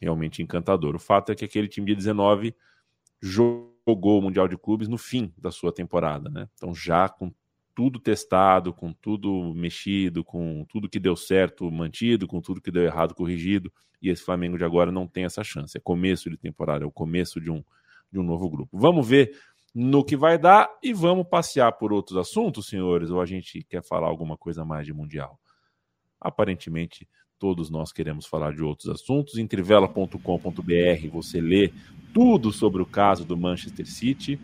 realmente encantador. O fato é que aquele time de 19 jogou o Mundial de Clubes no fim da sua temporada, né? Então já com tudo testado, com tudo mexido, com tudo que deu certo mantido, com tudo que deu errado corrigido, e esse Flamengo de agora não tem essa chance. É começo de temporada, é o começo de um, de um novo grupo. Vamos ver no que vai dar e vamos passear por outros assuntos, senhores, ou a gente quer falar alguma coisa mais de Mundial? Aparentemente, todos nós queremos falar de outros assuntos. Em trivela.com.br você lê tudo sobre o caso do Manchester City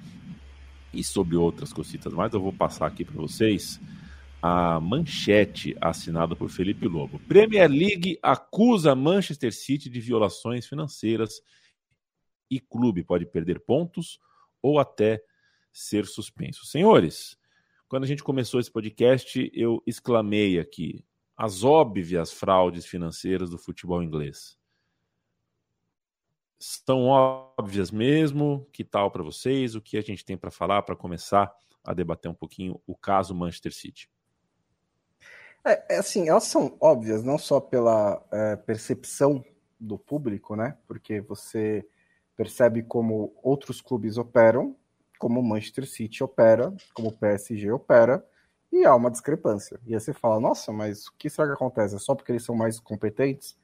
e sobre outras cositas mais. Eu vou passar aqui para vocês a manchete assinada por Felipe Lobo. Premier League acusa Manchester City de violações financeiras e clube pode perder pontos ou até ser suspenso. Senhores, quando a gente começou esse podcast, eu exclamei aqui as óbvias fraudes financeiras do futebol inglês estão óbvias mesmo? Que tal para vocês? O que a gente tem para falar para começar a debater um pouquinho o caso Manchester City? É, é assim, elas são óbvias não só pela é, percepção do público, né? Porque você percebe como outros clubes operam, como o Manchester City opera, como o PSG opera, e há uma discrepância. E aí você fala, nossa, mas o que será que acontece? É só porque eles são mais competentes?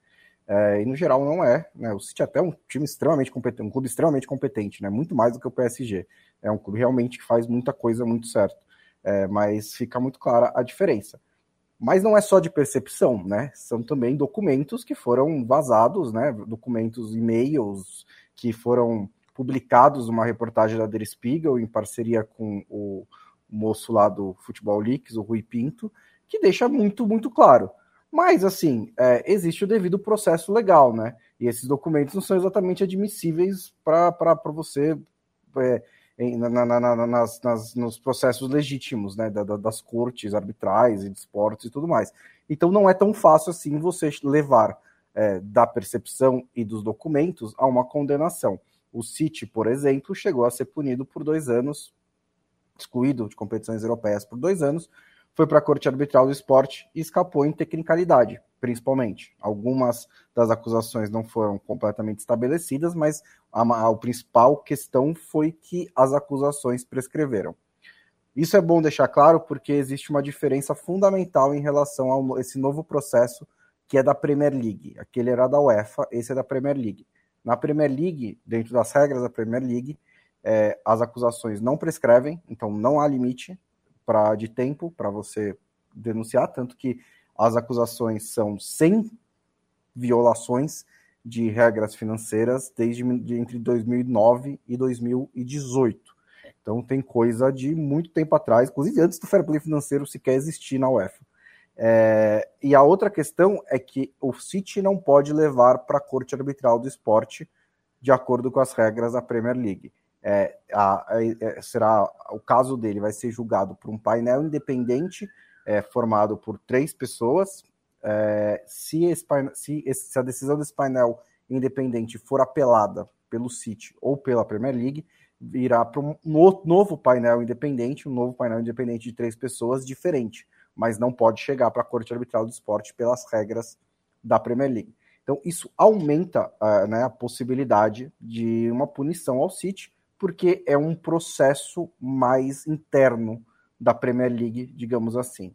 É, e no geral não é. Né? O City é até um time extremamente competente, um clube extremamente competente, né? muito mais do que o PSG. É um clube realmente que faz muita coisa muito certo. É, mas fica muito clara a diferença. Mas não é só de percepção, né? São também documentos que foram vazados, né? Documentos, e-mails que foram publicados numa reportagem da Der Spiegel em parceria com o moço lá do Futebol Leaks, o Rui Pinto, que deixa muito, muito claro mas, assim, é, existe o devido processo legal, né? E esses documentos não são exatamente admissíveis para você é, na, na, na, nas, nas, nos processos legítimos, né? Da, da, das cortes arbitrais e de esportes e tudo mais. Então, não é tão fácil assim você levar é, da percepção e dos documentos a uma condenação. O City, por exemplo, chegou a ser punido por dois anos, excluído de competições europeias por dois anos, foi para a Corte Arbitral do Esporte e escapou em tecnicalidade, principalmente. Algumas das acusações não foram completamente estabelecidas, mas a, a, a principal questão foi que as acusações prescreveram. Isso é bom deixar claro porque existe uma diferença fundamental em relação a esse novo processo que é da Premier League. Aquele era da UEFA, esse é da Premier League. Na Premier League, dentro das regras da Premier League, é, as acusações não prescrevem, então não há limite pra, de tempo para você denunciar, tanto que as acusações são sem violações de regras financeiras desde de, entre 2009 e 2018. Então tem coisa de muito tempo atrás, inclusive antes do fair play financeiro sequer existir na UEFA. É, e a outra questão é que o City não pode levar para a Corte Arbitral do Esporte de acordo com as regras da Premier League é, a, a, é, será o caso dele vai ser julgado por um painel independente é, formado por três pessoas. É, se, esse, se, se, a decisão desse painel independente for apelada pelo City ou pela Premier League, irá para um novo painel independente, um novo painel independente de três pessoas diferente, mas não pode chegar para a Corte Arbitral do Esporte pelas regras da Premier League. Então, isso aumenta uh, né, a possibilidade de uma punição ao City, porque é um processo mais interno da Premier League, digamos assim.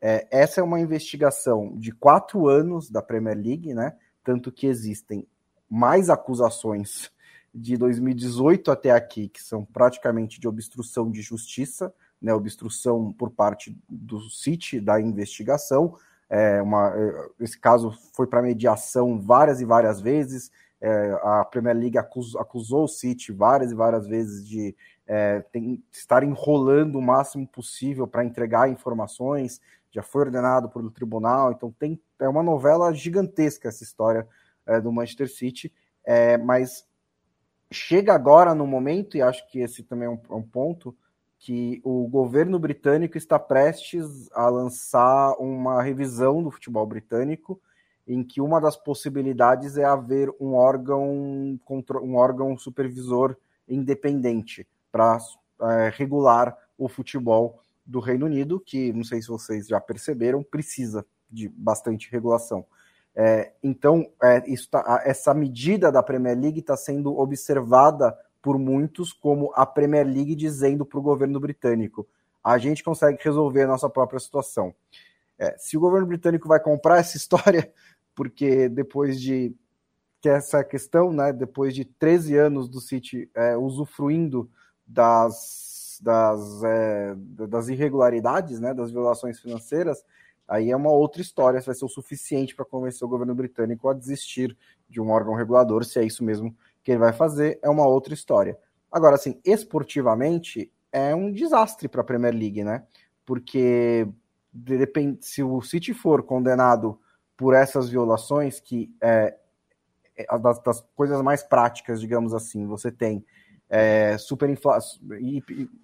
É, essa é uma investigação de quatro anos da Premier League, né? Tanto que existem mais acusações de 2018 até aqui, que são praticamente de obstrução de justiça, né, obstrução por parte do City da investigação. É uma, é, esse caso foi para mediação várias e várias vezes. É, a Premier League acusou, acusou o City várias e várias vezes de é, tem, estar enrolando o máximo possível para entregar informações. Já foi ordenado pelo tribunal, então tem é uma novela gigantesca essa história é, do Manchester City. É, mas chega agora no momento, e acho que esse também é um, é um ponto, que o governo britânico está prestes a lançar uma revisão do futebol britânico, em que uma das possibilidades é haver um órgão, um órgão supervisor independente para é, regular o futebol do Reino Unido, que não sei se vocês já perceberam, precisa de bastante regulação. É, então, é, tá, essa medida da Premier League está sendo observada por muitos como a Premier League dizendo para o governo britânico: a gente consegue resolver a nossa própria situação. É, se o governo britânico vai comprar essa história, porque depois de que essa questão, né, depois de 13 anos do City é, usufruindo das, das, é, das irregularidades, né, das violações financeiras, aí é uma outra história, se vai ser o suficiente para convencer o governo britânico a desistir de um órgão regulador, se é isso mesmo que ele vai fazer, é uma outra história. Agora, assim, esportivamente, é um desastre para a Premier League, né? Porque depende, se o City for condenado por essas violações, que é, é das, das coisas mais práticas, digamos assim, você tem é, superinfla...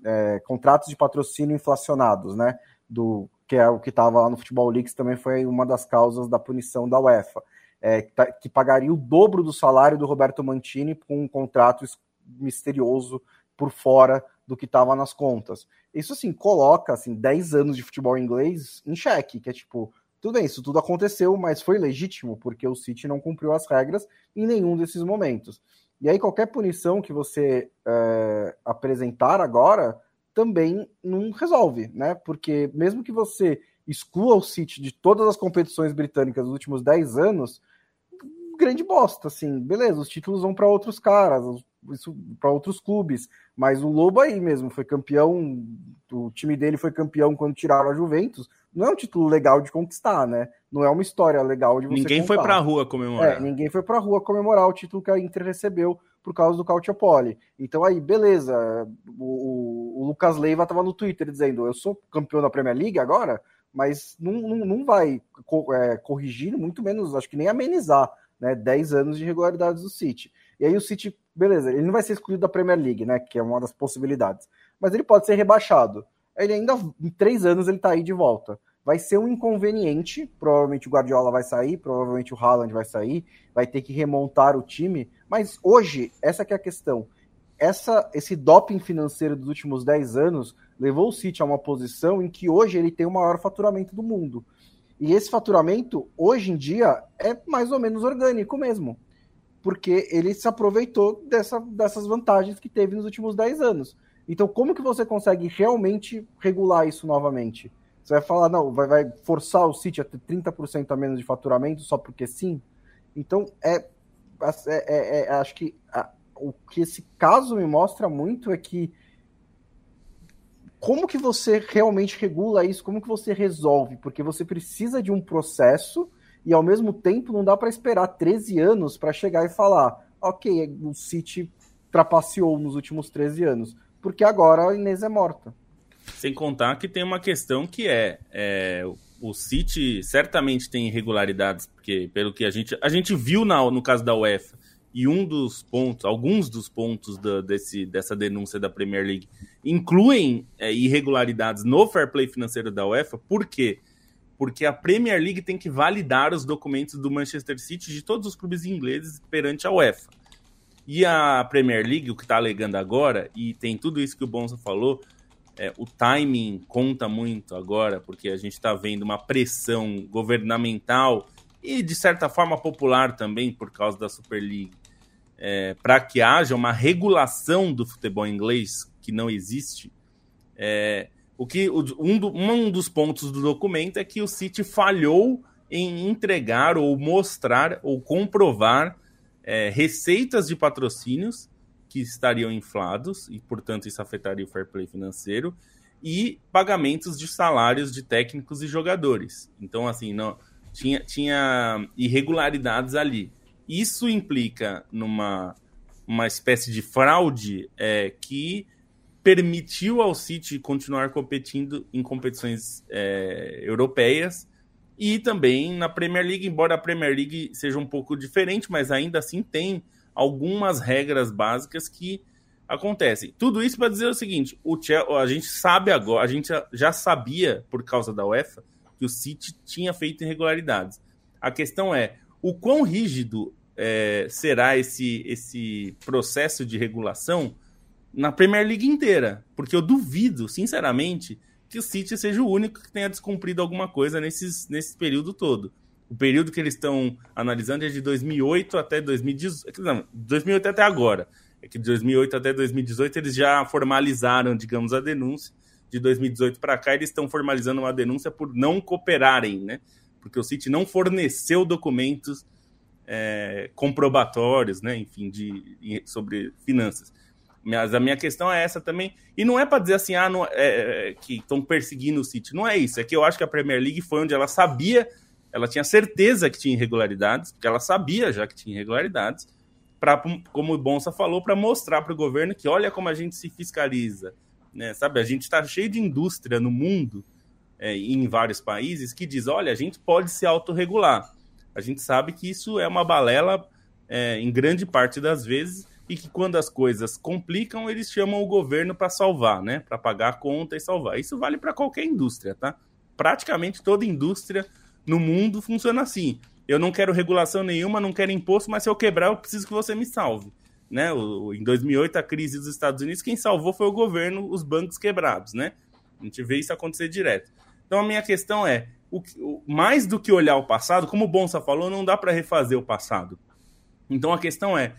É, contratos de patrocínio inflacionados, né? Do que é o que estava lá no Futebol Leagues, também foi uma das causas da punição da UEFA, é, que, tá, pagaria o dobro do salário do Roberto Mantini com um contrato misterioso por fora do que estava nas contas. Isso assim coloca assim 10 anos de futebol inglês em xeque, que é tipo, tudo bem, isso tudo aconteceu, mas foi legítimo porque o City não cumpriu as regras em nenhum desses momentos. E aí qualquer punição que você é, apresentar agora também não resolve, né? Porque mesmo que você exclua o City de todas as competições britânicas dos últimos 10 anos, grande bosta, assim, beleza, os títulos vão para outros caras, para outros clubes, mas o Lobo aí mesmo foi campeão, o time dele foi campeão quando tiraram a Juventus, não é um título legal de conquistar, né? Não é uma história legal de você Ninguém contar. foi pra rua comemorar. É, ninguém foi pra rua comemorar o título que a Inter recebeu por causa do Calciopoli. Então aí, beleza, o, o Lucas Leiva tava no Twitter dizendo, eu sou campeão da Premier League agora, mas não, não, não vai é, corrigir, muito menos, acho que nem amenizar, né, 10 anos de irregularidades do City. E aí o City, beleza, ele não vai ser excluído da Premier League, né, que é uma das possibilidades, mas ele pode ser rebaixado ele ainda, em três anos, ele tá aí de volta. Vai ser um inconveniente, provavelmente o Guardiola vai sair, provavelmente o Haaland vai sair, vai ter que remontar o time, mas hoje, essa que é a questão. Essa, esse doping financeiro dos últimos 10 anos levou o City a uma posição em que hoje ele tem o maior faturamento do mundo. E esse faturamento, hoje em dia, é mais ou menos orgânico mesmo. Porque ele se aproveitou dessa, dessas vantagens que teve nos últimos 10 anos. Então, como que você consegue realmente regular isso novamente? Você vai falar, não, vai, vai forçar o City a ter 30% a menos de faturamento só porque sim? Então, é, é, é, é acho que a, o que esse caso me mostra muito é que como que você realmente regula isso? Como que você resolve? Porque você precisa de um processo e ao mesmo tempo não dá para esperar 13 anos para chegar e falar, ok, o City trapaceou nos últimos 13 anos porque agora a Inês é morta. Sem contar que tem uma questão que é, é o City certamente tem irregularidades, porque pelo que a gente a gente viu na, no caso da UEFA e um dos pontos, alguns dos pontos da, desse, dessa denúncia da Premier League incluem é, irregularidades no fair play financeiro da UEFA, porque porque a Premier League tem que validar os documentos do Manchester City de todos os clubes ingleses perante a UEFA. E a Premier League, o que está alegando agora, e tem tudo isso que o Bonsa falou, é, o timing conta muito agora, porque a gente está vendo uma pressão governamental e, de certa forma, popular também, por causa da Super League, é, para que haja uma regulação do futebol inglês que não existe. É, o que um, do, um dos pontos do documento é que o City falhou em entregar ou mostrar ou comprovar é, receitas de patrocínios que estariam inflados e, portanto, isso afetaria o fair play financeiro e pagamentos de salários de técnicos e jogadores. Então, assim, não tinha, tinha irregularidades ali. Isso implica numa uma espécie de fraude é, que permitiu ao City continuar competindo em competições é, europeias e também na Premier League, embora a Premier League seja um pouco diferente, mas ainda assim tem algumas regras básicas que acontecem. Tudo isso para dizer o seguinte: o Chelsea, a gente sabe agora, a gente já sabia por causa da UEFA que o City tinha feito irregularidades. A questão é o quão rígido é, será esse, esse processo de regulação na Premier League inteira. Porque eu duvido, sinceramente, que o City seja o único que tenha descumprido alguma coisa nesses, nesse período todo. O período que eles estão analisando é de 2008 até 2018. Não, 2008 até agora. É que de 2008 até 2018 eles já formalizaram, digamos, a denúncia. De 2018 para cá eles estão formalizando uma denúncia por não cooperarem, né? Porque o City não forneceu documentos é, comprobatórios, né? Enfim, de, sobre finanças. Mas a minha questão é essa também. E não é para dizer assim, ah, não, é, é, que estão perseguindo o City. Não é isso. É que eu acho que a Premier League foi onde ela sabia, ela tinha certeza que tinha irregularidades, porque ela sabia já que tinha irregularidades, para, como o Bonsa falou, para mostrar para o governo que olha como a gente se fiscaliza. Né? Sabe, a gente está cheio de indústria no mundo, é, em vários países, que diz: olha, a gente pode se autorregular. A gente sabe que isso é uma balela é, em grande parte das vezes e que quando as coisas complicam, eles chamam o governo para salvar, né? Para pagar a conta e salvar. Isso vale para qualquer indústria, tá? Praticamente toda indústria no mundo funciona assim. Eu não quero regulação nenhuma, não quero imposto, mas se eu quebrar, eu preciso que você me salve. Né? O, em 2008, a crise dos Estados Unidos, quem salvou foi o governo, os bancos quebrados, né? A gente vê isso acontecer direto. Então a minha questão é, o, o, mais do que olhar o passado, como o Bonsa falou, não dá para refazer o passado. Então a questão é,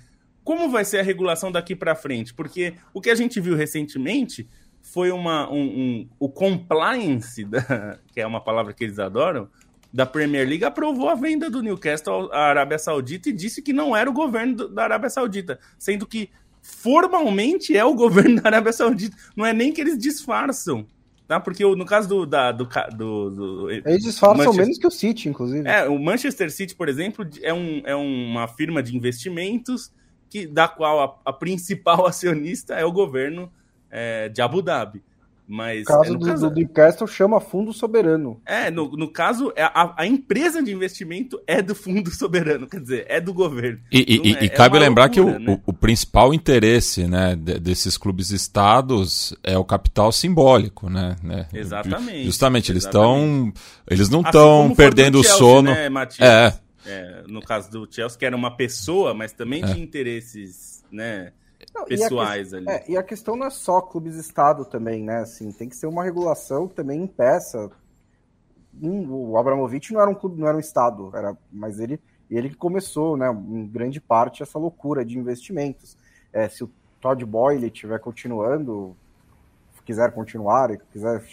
como vai ser a regulação daqui para frente? Porque o que a gente viu recentemente foi uma, um, um, o compliance, da, que é uma palavra que eles adoram, da Premier League aprovou a venda do Newcastle à Arábia Saudita e disse que não era o governo da Arábia Saudita, sendo que formalmente é o governo da Arábia Saudita. Não é nem que eles disfarçam. Tá? Porque no caso do. Da, do, do, do Eles disfarçam menos que o City, inclusive. É, o Manchester City, por exemplo, é, um, é uma firma de investimentos que, da qual a, a principal acionista é o governo é, de Abu Dhabi. Mas, o caso, é, do, caso... do Newcastle chama Fundo Soberano. É, no, no caso, é a, a, empresa de investimento é do Fundo Soberano, quer dizer, é do governo. E, e, é, e é cabe lembrar loucura, que o, né? o, o, principal interesse né, desses clubes estados é o capital simbólico, né? né? Exatamente. Justamente, eles estão. Eles não estão assim perdendo o sono. Né, é. É. No caso do Chelsea, que era uma pessoa, mas também é. tinha interesses, né? Não, pessoais e ali. É, e a questão não é só clubes-estado também, né? Assim, tem que ser uma regulação que também impeça. Um, o Abramovich não era um clube, não era um estado, era, mas ele ele que começou, né, em grande parte essa loucura de investimentos. É, se o Todd Boyle estiver continuando, quiser continuar e quiser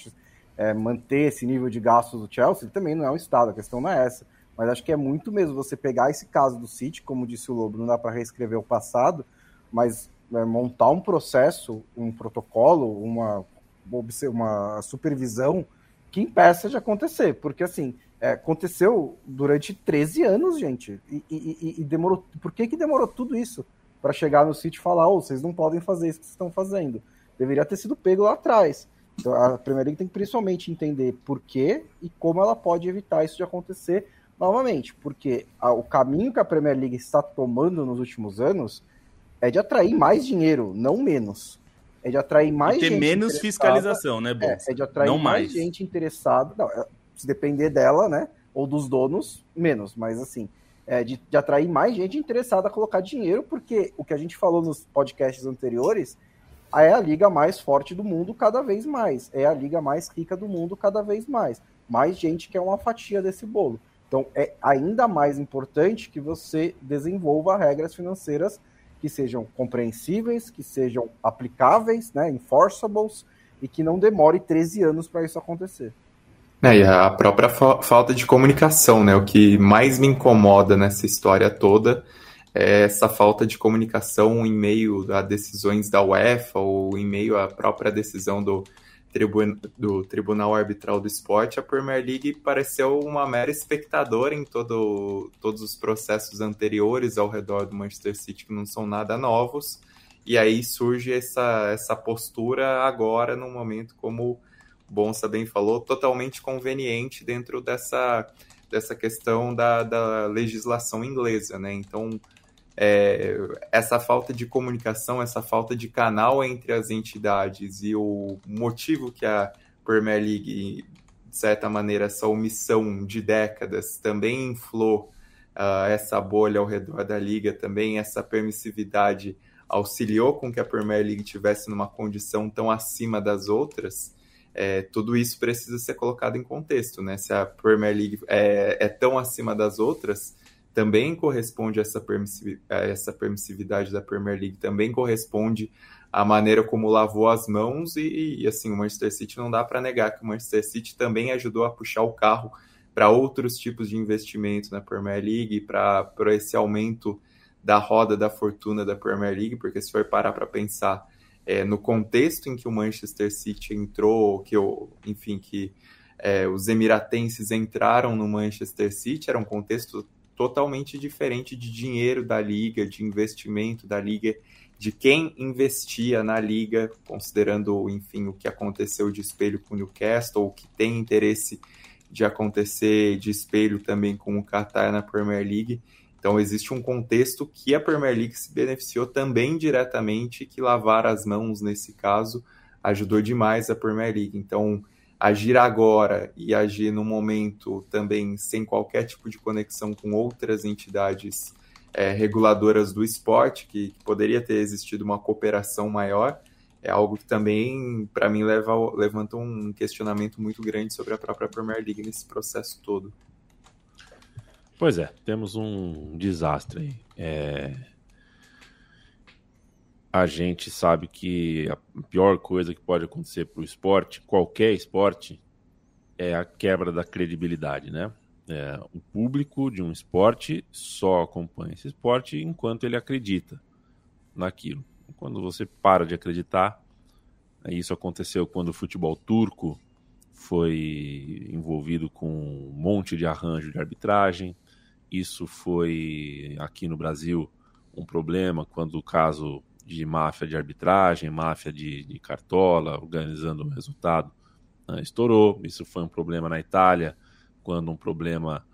é, manter esse nível de gastos do Chelsea, ele também não é um estado, a questão não é essa. Mas acho que é muito mesmo você pegar esse caso do City, como disse o Lobo, não dá para reescrever o passado, mas é, montar um processo, um protocolo, uma, uma supervisão que impeça de acontecer. Porque, assim, é, aconteceu durante 13 anos, gente. E, e, e, demorou. Por que, que demorou tudo isso? Para chegar no sítio e falar, oh, vocês não podem fazer isso que vocês estão fazendo. Deveria ter sido pego lá atrás. Então, a Primeira Liga tem que principalmente entender por quê e como ela pode evitar isso de acontecer novamente. Porque a, o caminho que a Premier League está tomando nos últimos anos é de atrair mais dinheiro, não menos. É de atrair mais e ter gente. menos fiscalização, né, Bolsa? É, é, de atrair não mais, mais gente interessada. Não, é, se depender dela, né? Ou dos donos, menos. Mas assim, é, de, de, atrair mais gente interessada a colocar dinheiro, porque o que a gente falou nos podcasts anteriores é a liga mais forte do mundo cada vez mais, é a liga mais rica do mundo cada vez mais. Mais gente quer uma fatia desse bolo. Então é ainda mais importante que você desenvolva regras financeiras que sejam compreensíveis, que sejam aplicáveis, né, enforceables, e que não demore 13 anos para isso acontecer. É, e a própria fa falta de comunicação, né? O que mais me incomoda nessa história toda é essa falta de comunicação em meio a decisões da UEFA ou em meio à própria decisão do, do Tribunal Arbitral do Esporte. A Premier League pareceu uma mera espectadora em todo, todos os processos anteriores ao redor do Manchester City, que não são nada novos. E aí surge essa, essa postura agora, num momento como Bonsa bem falou, totalmente conveniente dentro dessa, dessa questão da, da legislação inglesa, né? Então, é, essa falta de comunicação, essa falta de canal entre as entidades e o motivo que a Premier League, de certa maneira, essa omissão de décadas também inflou uh, essa bolha ao redor da liga, também essa permissividade auxiliou com que a Premier League tivesse numa condição tão acima das outras, é, tudo isso precisa ser colocado em contexto, né? Se a Premier League é, é tão acima das outras, também corresponde a essa, permissividade, a essa permissividade da Premier League, também corresponde à maneira como lavou as mãos e, e assim, o Manchester City não dá para negar que o Manchester City também ajudou a puxar o carro para outros tipos de investimento na Premier League, para esse aumento da roda da fortuna da Premier League, porque se for parar para pensar, é, no contexto em que o Manchester City entrou, que eu, enfim, que é, os emiratenses entraram no Manchester City, era um contexto totalmente diferente de dinheiro da liga, de investimento da liga, de quem investia na liga, considerando, enfim, o que aconteceu de espelho com o Newcastle, o que tem interesse de acontecer de espelho também com o Qatar na Premier League. Então existe um contexto que a Premier League se beneficiou também diretamente, que lavar as mãos nesse caso ajudou demais a Premier League. Então agir agora e agir no momento também sem qualquer tipo de conexão com outras entidades é, reguladoras do esporte, que, poderia ter existido uma cooperação maior, é algo que também, para mim, leva, levanta um questionamento muito grande sobre a própria Premier League nesse processo todo. Pois é, temos um desastre aí. É... A gente sabe que a pior coisa que pode acontecer para o esporte, qualquer esporte, é a quebra da credibilidade, né? É, o público de um esporte só acompanha esse esporte enquanto ele acredita naquilo. Quando você para de acreditar, isso aconteceu quando o futebol turco foi envolvido com um monte de arranjo de arbitragem, isso foi aqui no Brasil um problema quando o caso de máfia de arbitragem, máfia de, de cartola, organizando o resultado, né, estourou. Isso foi um problema na Itália, quando um problema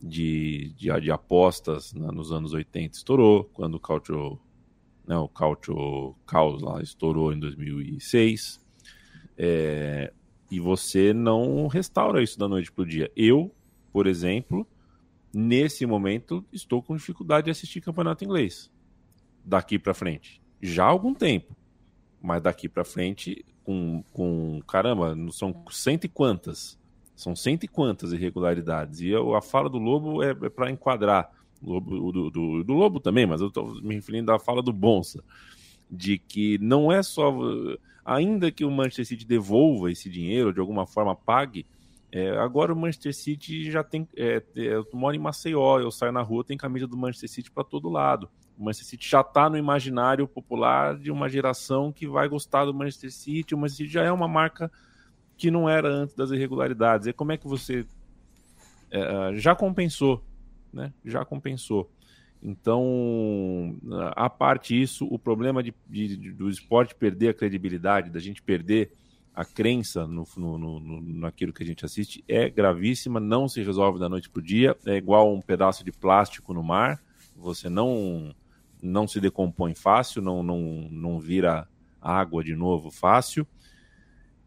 de, de, de apostas né, nos anos 80 estourou, quando o Cautio, né, o Cautio Caos lá estourou em 2006. É, e você não restaura isso da noite para o dia. Eu, por exemplo, nesse momento, estou com dificuldade de assistir campeonato inglês. Daqui para frente. Já há algum tempo. Mas daqui para frente, com, com. Caramba, são cento e quantas? São cento e quantas irregularidades. E eu, a fala do Lobo é, é para enquadrar. Lobo, do, do, do, Lobo também, mas eu estou me referindo à fala do Bonsa. De que não é só. Ainda que o Manchester City devolva esse dinheiro, de alguma forma pague, é, agora o Manchester City já tem. É, é, eu moro em Maceió, eu saio na rua, tem camisa do Manchester City para todo lado. O Manchester City já está no imaginário popular de uma geração que vai gostar do Manchester City. O Manchester City já é uma marca que não era antes das irregularidades. E como é que você é, já compensou, né? Já compensou. Então, a parte isso, o problema de, de, do esporte perder a credibilidade, da gente perder a crença no, no, no, naquilo que a gente assiste é gravíssima, não se resolve da noite para o dia, é igual um pedaço de plástico no mar, você não não se decompõe fácil, não, não, não vira água de novo fácil.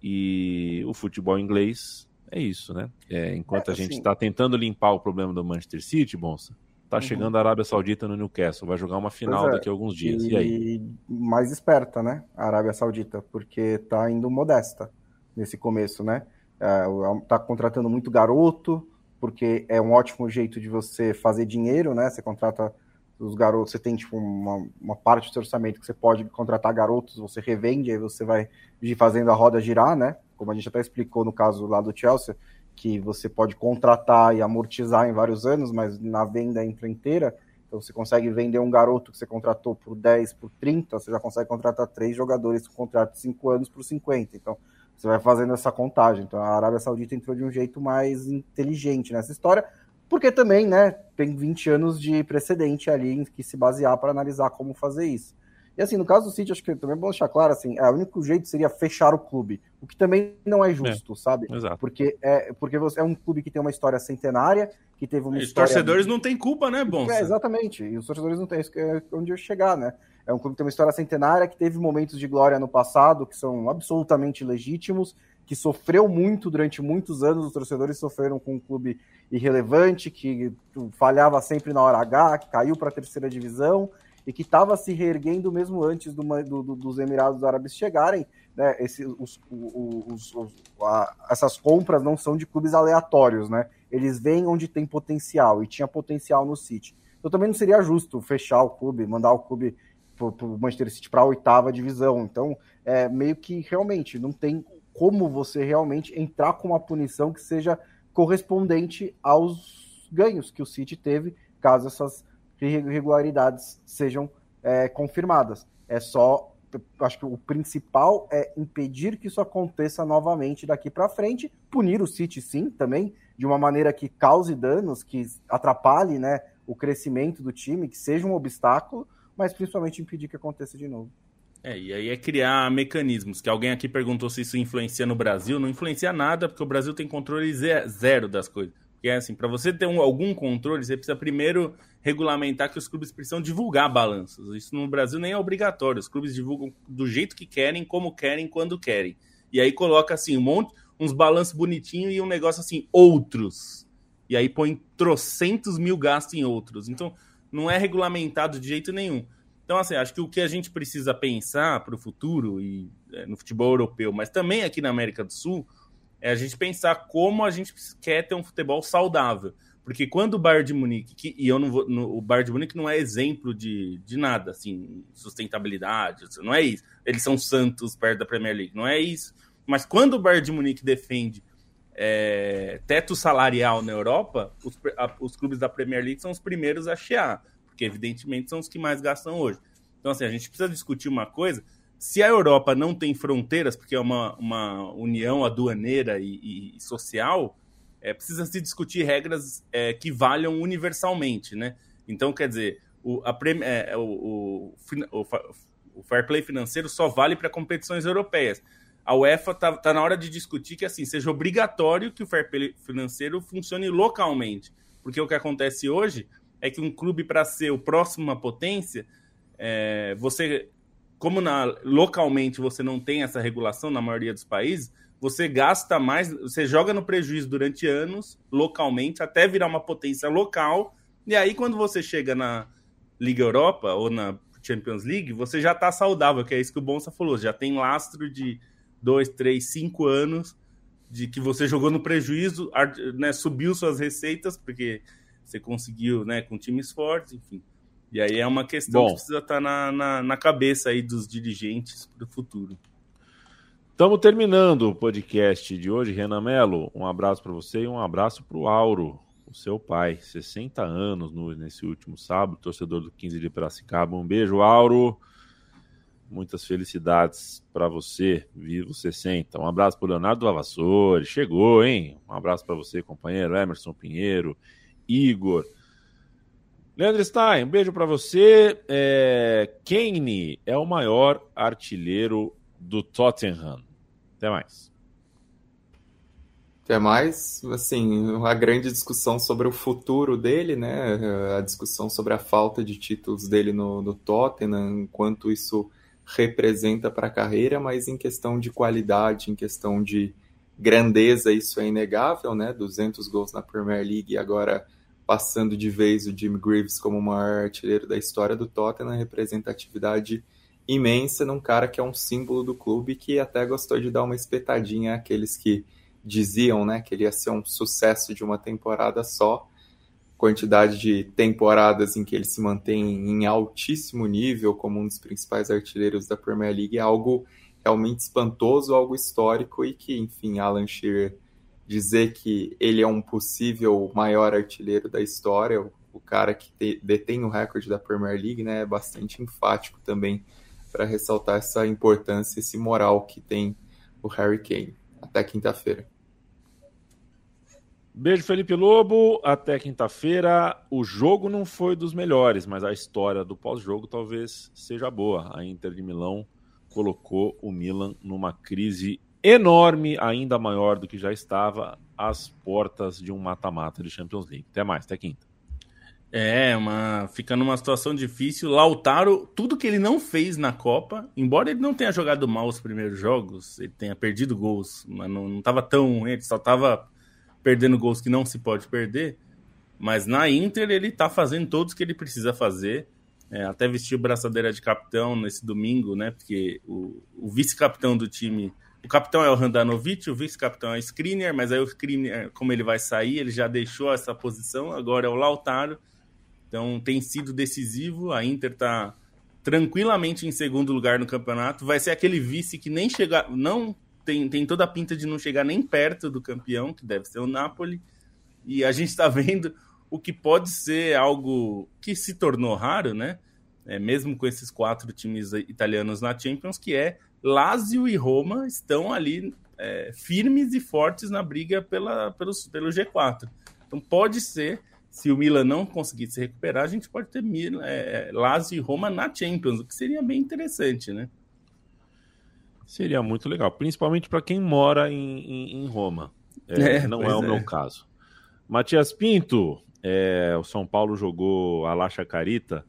E o futebol inglês é isso, né? É, enquanto É, a gente assim- está tentando limpar o problema do Manchester City, Bonsa, tá Uhum. chegando a Arábia Saudita no Newcastle, vai jogar uma final é, daqui a alguns dias. E, aí? mais esperta, né? A Arábia Saudita, porque tá indo modesta nesse começo, né? É, tá contratando muito garoto, porque é um ótimo jeito de você fazer dinheiro, né? Você contrata os garotos, você tem tipo uma, uma parte do seu orçamento que você pode contratar garotos, você revende, aí você vai fazendo a roda girar, né? Como a gente até explicou no caso lá do Chelsea, que você pode contratar e amortizar em vários anos, mas na venda entra inteira. Então você consegue vender um garoto que você contratou por 10, por 30, você já consegue contratar três jogadores com contrato de 5 anos por 50. Então você vai fazendo essa contagem. Então a Arábia Saudita entrou de um jeito mais inteligente nessa história, porque também, né, tem 20 anos de precedente ali em que se basear para analisar como fazer isso. E assim, no caso do City, acho que também é bom deixar claro, assim, é, o único jeito seria fechar o clube, o que também não é justo, sabe? Exato. Porque é, porque você é um clube que tem uma história centenária, que teve uma Os história... torcedores não têm culpa, né, Bonsa? É, exatamente. E os torcedores não têm isso, que é onde eu chegar, né? É um clube que tem uma história centenária, que teve momentos de glória no passado que são absolutamente legítimos, que sofreu muito durante muitos anos. Os torcedores sofreram com um clube irrelevante, que falhava sempre na hora H, que caiu para a terceira divisão e que estava se reerguendo mesmo antes do, do, do, dos Emirados Árabes chegarem. Né? Esse, os, os, os, a, essas compras não são de clubes aleatórios, né? Eles vêm onde tem potencial e tinha potencial no City. Então também não seria justo fechar o clube, mandar o clube para o Manchester City para a oitava divisão. Então, é meio que realmente não tem como você realmente entrar com uma punição que seja correspondente aos ganhos que o City teve, caso essas irregularidades sejam é, confirmadas. É só, acho que o principal é impedir que isso aconteça novamente daqui para frente, punir o City sim, também, de uma maneira que cause danos, que atrapalhe né, o crescimento do time, que seja um obstáculo, mas principalmente impedir que aconteça de novo. É, e aí é criar mecanismos, que alguém aqui perguntou se isso influencia no Brasil, não influencia nada, porque o Brasil tem controle zero das coisas. Porque é assim, para você ter um, algum controle, você precisa primeiro regulamentar que os clubes precisam divulgar balanços. Isso no Brasil nem é obrigatório. Os clubes divulgam do jeito que querem, como querem, quando querem. E aí coloca assim um monte, uns balanços bonitinhos e um negócio assim, outros. E aí põe trocentos mil gastos em outros. Então, não é regulamentado de jeito nenhum. Então, assim, acho que o que a gente precisa pensar para o futuro, e é, no futebol europeu, mas também aqui na América do Sul, é a gente pensar como a gente quer ter um futebol saudável. Porque quando o Bayern de Munique, que, e eu não vou, no, o Bayern de Munique não é exemplo de, de nada, assim, sustentabilidade, não é isso. Eles são santos perto da Premier League, não é isso. Mas quando o Bayern de Munique defende é, teto salarial na Europa, os, a, os clubes da Premier League são os primeiros a chiar, porque evidentemente são os que mais gastam hoje. Então, assim, a gente precisa discutir uma coisa. Se a Europa não tem fronteiras, porque é uma, uma união aduaneira e, e social, é, precisa se discutir regras é, que valham universalmente, né? Então, quer dizer, o, a, é, o, o, o, fair play financeiro só vale para competições europeias. A UEFA está tá na hora de discutir que assim seja obrigatório que o fair play financeiro funcione localmente, porque o que acontece hoje é que um clube para ser o próximo à potência, é, você, como na, localmente você não tem essa regulação na maioria dos países, você gasta mais, você joga no prejuízo durante anos, localmente, até virar uma potência local, e aí quando você chega na Liga Europa ou na Champions League, você já está saudável, que é isso que o Bonsa falou, já tem lastro de dois, três, cinco anos de que você jogou no prejuízo, né, subiu suas receitas, porque você conseguiu, né, com times fortes, enfim. E aí é uma questão Bom, que precisa estar na, na, na cabeça aí dos dirigentes para o futuro. Estamos terminando o podcast de hoje. Renan Melo, um abraço para você e um abraço para o Auro, o seu pai. 60 anos no, nesse último sábado, torcedor do 15 de Piracicaba. Um beijo, Auro. Muitas felicidades para você, vivo 60. Um abraço para Leonardo Lavassori. Chegou, hein? Um abraço para você, companheiro Emerson Pinheiro, Igor. Leandro Stein, um beijo para você. É... Kane é o maior artilheiro do Tottenham. Até mais. Até mais, assim, uma grande discussão sobre o futuro dele, né? A discussão sobre a falta de títulos dele no, no Tottenham, quanto isso representa para a carreira, mas em questão de qualidade, em questão de grandeza, isso é inegável, né? 200 gols na Premier League e agora passando de vez o Jim Greaves como o maior artilheiro da história do Tottenham, representatividade imensa num cara que é um símbolo do clube que até gostou de dar uma espetadinha àqueles que diziam, né, que ele ia ser um sucesso de uma temporada só. Quantidade de temporadas em que ele se mantém em altíssimo nível como um dos principais artilheiros da Premier League é algo realmente espantoso, algo histórico e que, enfim, Alan Shearer dizer que ele é um possível maior artilheiro da história, o, cara que te, detém o recorde da Premier League, né, é bastante enfático também para ressaltar essa importância, esse moral que tem o Harry Kane. Até quinta-feira. Beijo, Felipe Lobo. Até quinta-feira. O jogo não foi dos melhores, mas a história do pós-jogo talvez seja boa. A Inter de Milão colocou o Milan numa crise enorme, ainda maior do que já estava, às portas de um mata-mata de Champions League. Até mais, até quinta. É, uma, fica numa situação difícil. Lautaro, tudo que ele não fez na Copa, embora ele não tenha jogado mal os primeiros jogos, ele tenha perdido gols, mas não estava tão ele só estava perdendo gols que não se pode perder. Mas na Inter ele está fazendo todos que ele precisa fazer. É, até vestiu braçadeira de capitão nesse domingo, né? Porque o, o vice-capitão do time. O capitão é o Randanovic, o vice-capitão é o Skriniar, mas aí o Skriniar, como ele vai sair, ele já deixou essa posição, agora é o Lautaro. Então tem sido decisivo. A Inter está tranquilamente em segundo lugar no campeonato. Vai ser aquele vice que nem chegar. Não tem, tem toda a pinta de não chegar nem perto do campeão, que deve ser o Napoli. E a gente está vendo o que pode ser algo que se tornou raro, né? É, mesmo com esses quatro times italianos na Champions, que é Lazio e Roma estão ali é, firmes e fortes na briga pela, pelo, pelo G4. Então pode ser, se o Milan não conseguir se recuperar, a gente pode ter é, Lazio e Roma na Champions, o que seria bem interessante, né? Seria muito legal, principalmente para quem mora em, em, em Roma. É, é não é o meu é. caso. Matias Pinto, é, o São Paulo jogou a Lacha Carita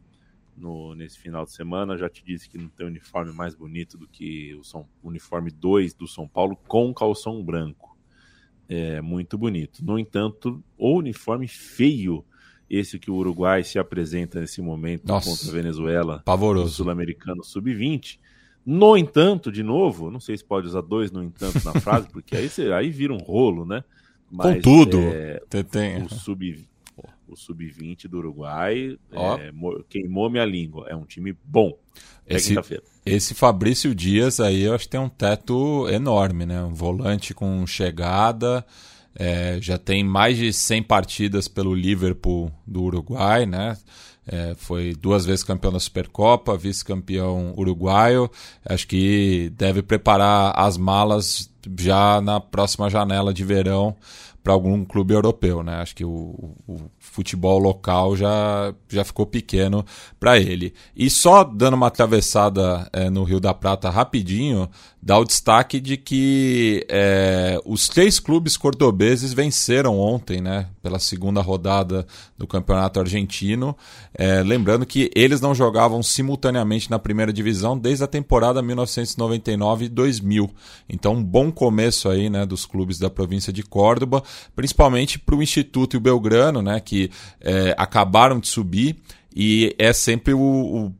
no, nesse final de semana. Já te disse que não tem uniforme mais bonito do que o São, uniforme 2 do São Paulo com calção branco. É muito bonito. No entanto, o uniforme feio, esse que o Uruguai se apresenta nesse momento Nossa, contra a Venezuela, pavoroso. Sul-Americano Sub-20. No entanto, de novo, não sei se pode usar dois no entanto na frase, porque aí, aí vira um rolo, né? Mas, Contudo, é, tem... o sub o sub-20 do Uruguai é, queimou minha língua. É um time bom. Esse, esse Fabrício Dias aí, eu acho que tem um teto enorme, né? Um volante com chegada. É, já tem mais de 100 partidas pelo Liverpool do Uruguai, né? É, foi duas vezes campeão da Supercopa, vice-campeão uruguaio. Acho que deve preparar as malas já na próxima janela de verão para algum clube europeu, né? Acho que o, o futebol local já, já ficou pequeno para ele. E só dando uma atravessada é, no Rio da Prata rapidinho, dá o destaque de que é, os três clubes cordobeses venceram ontem, né, pela segunda rodada do Campeonato Argentino. É, lembrando que eles não jogavam simultaneamente na primeira divisão desde a temporada 1999-2000. Então, um bom começo aí, né, dos clubes da província de Córdoba, principalmente para o Instituto e o Belgrano, né, que é, acabaram de subir e é sempre o, o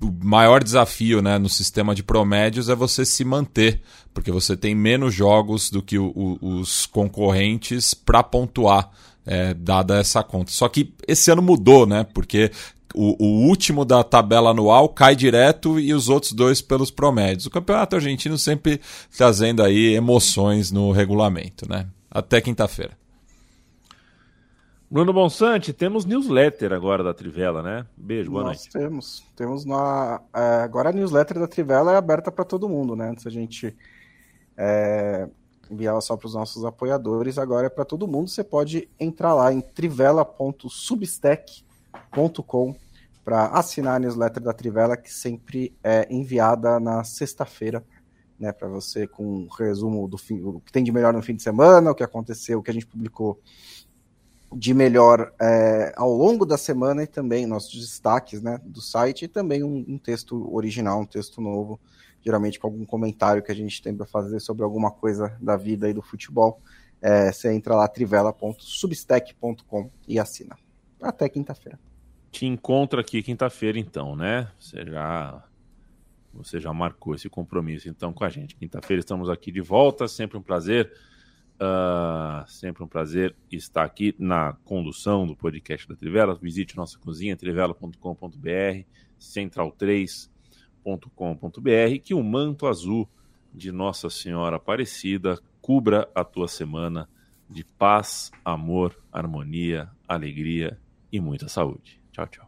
o maior desafio né, no sistema de promédios é você se manter, porque você tem menos jogos do que o, o, os concorrentes para pontuar, é, dada essa conta. Só que esse ano mudou, né? Porque o, o, último da tabela anual cai direto e os outros dois pelos promédios. O campeonato argentino sempre trazendo aí emoções no regulamento, né? Até quinta-feira. Bruno Bonsante, temos newsletter agora da Trivela, né? Beijo, boa Nós noite. temos. Temos na. É, agora a newsletter da Trivela é aberta para todo mundo, né? Antes a gente é, enviava só para os nossos apoiadores, agora é para todo mundo. Você pode entrar lá em trivela.substack.com para assinar a newsletter da Trivela, que sempre é enviada na sexta-feira. Né, para você com um resumo do fim, o que tem de melhor no fim de semana, o que aconteceu, o que a gente publicou de melhor é, ao longo da semana e também nossos destaques né, do site e também um, um, texto original, um texto novo, geralmente com algum comentário que a gente tem para fazer sobre alguma coisa da vida e do futebol. É, você entra lá trivela.substack.com e assina. Até quinta-feira. Te encontro aqui quinta-feira, então, né? Você já, você já marcou esse compromisso então com a gente. Quinta-feira estamos aqui de volta, sempre um prazer. Uh, sempre um prazer estar aqui na condução do podcast da Trivela. Visite nossa cozinha, trivela.com.br, central3.com.br, que o manto azul de Nossa Senhora Aparecida cubra a tua semana de paz, amor, harmonia, alegria e muita saúde. Tchau, tchau.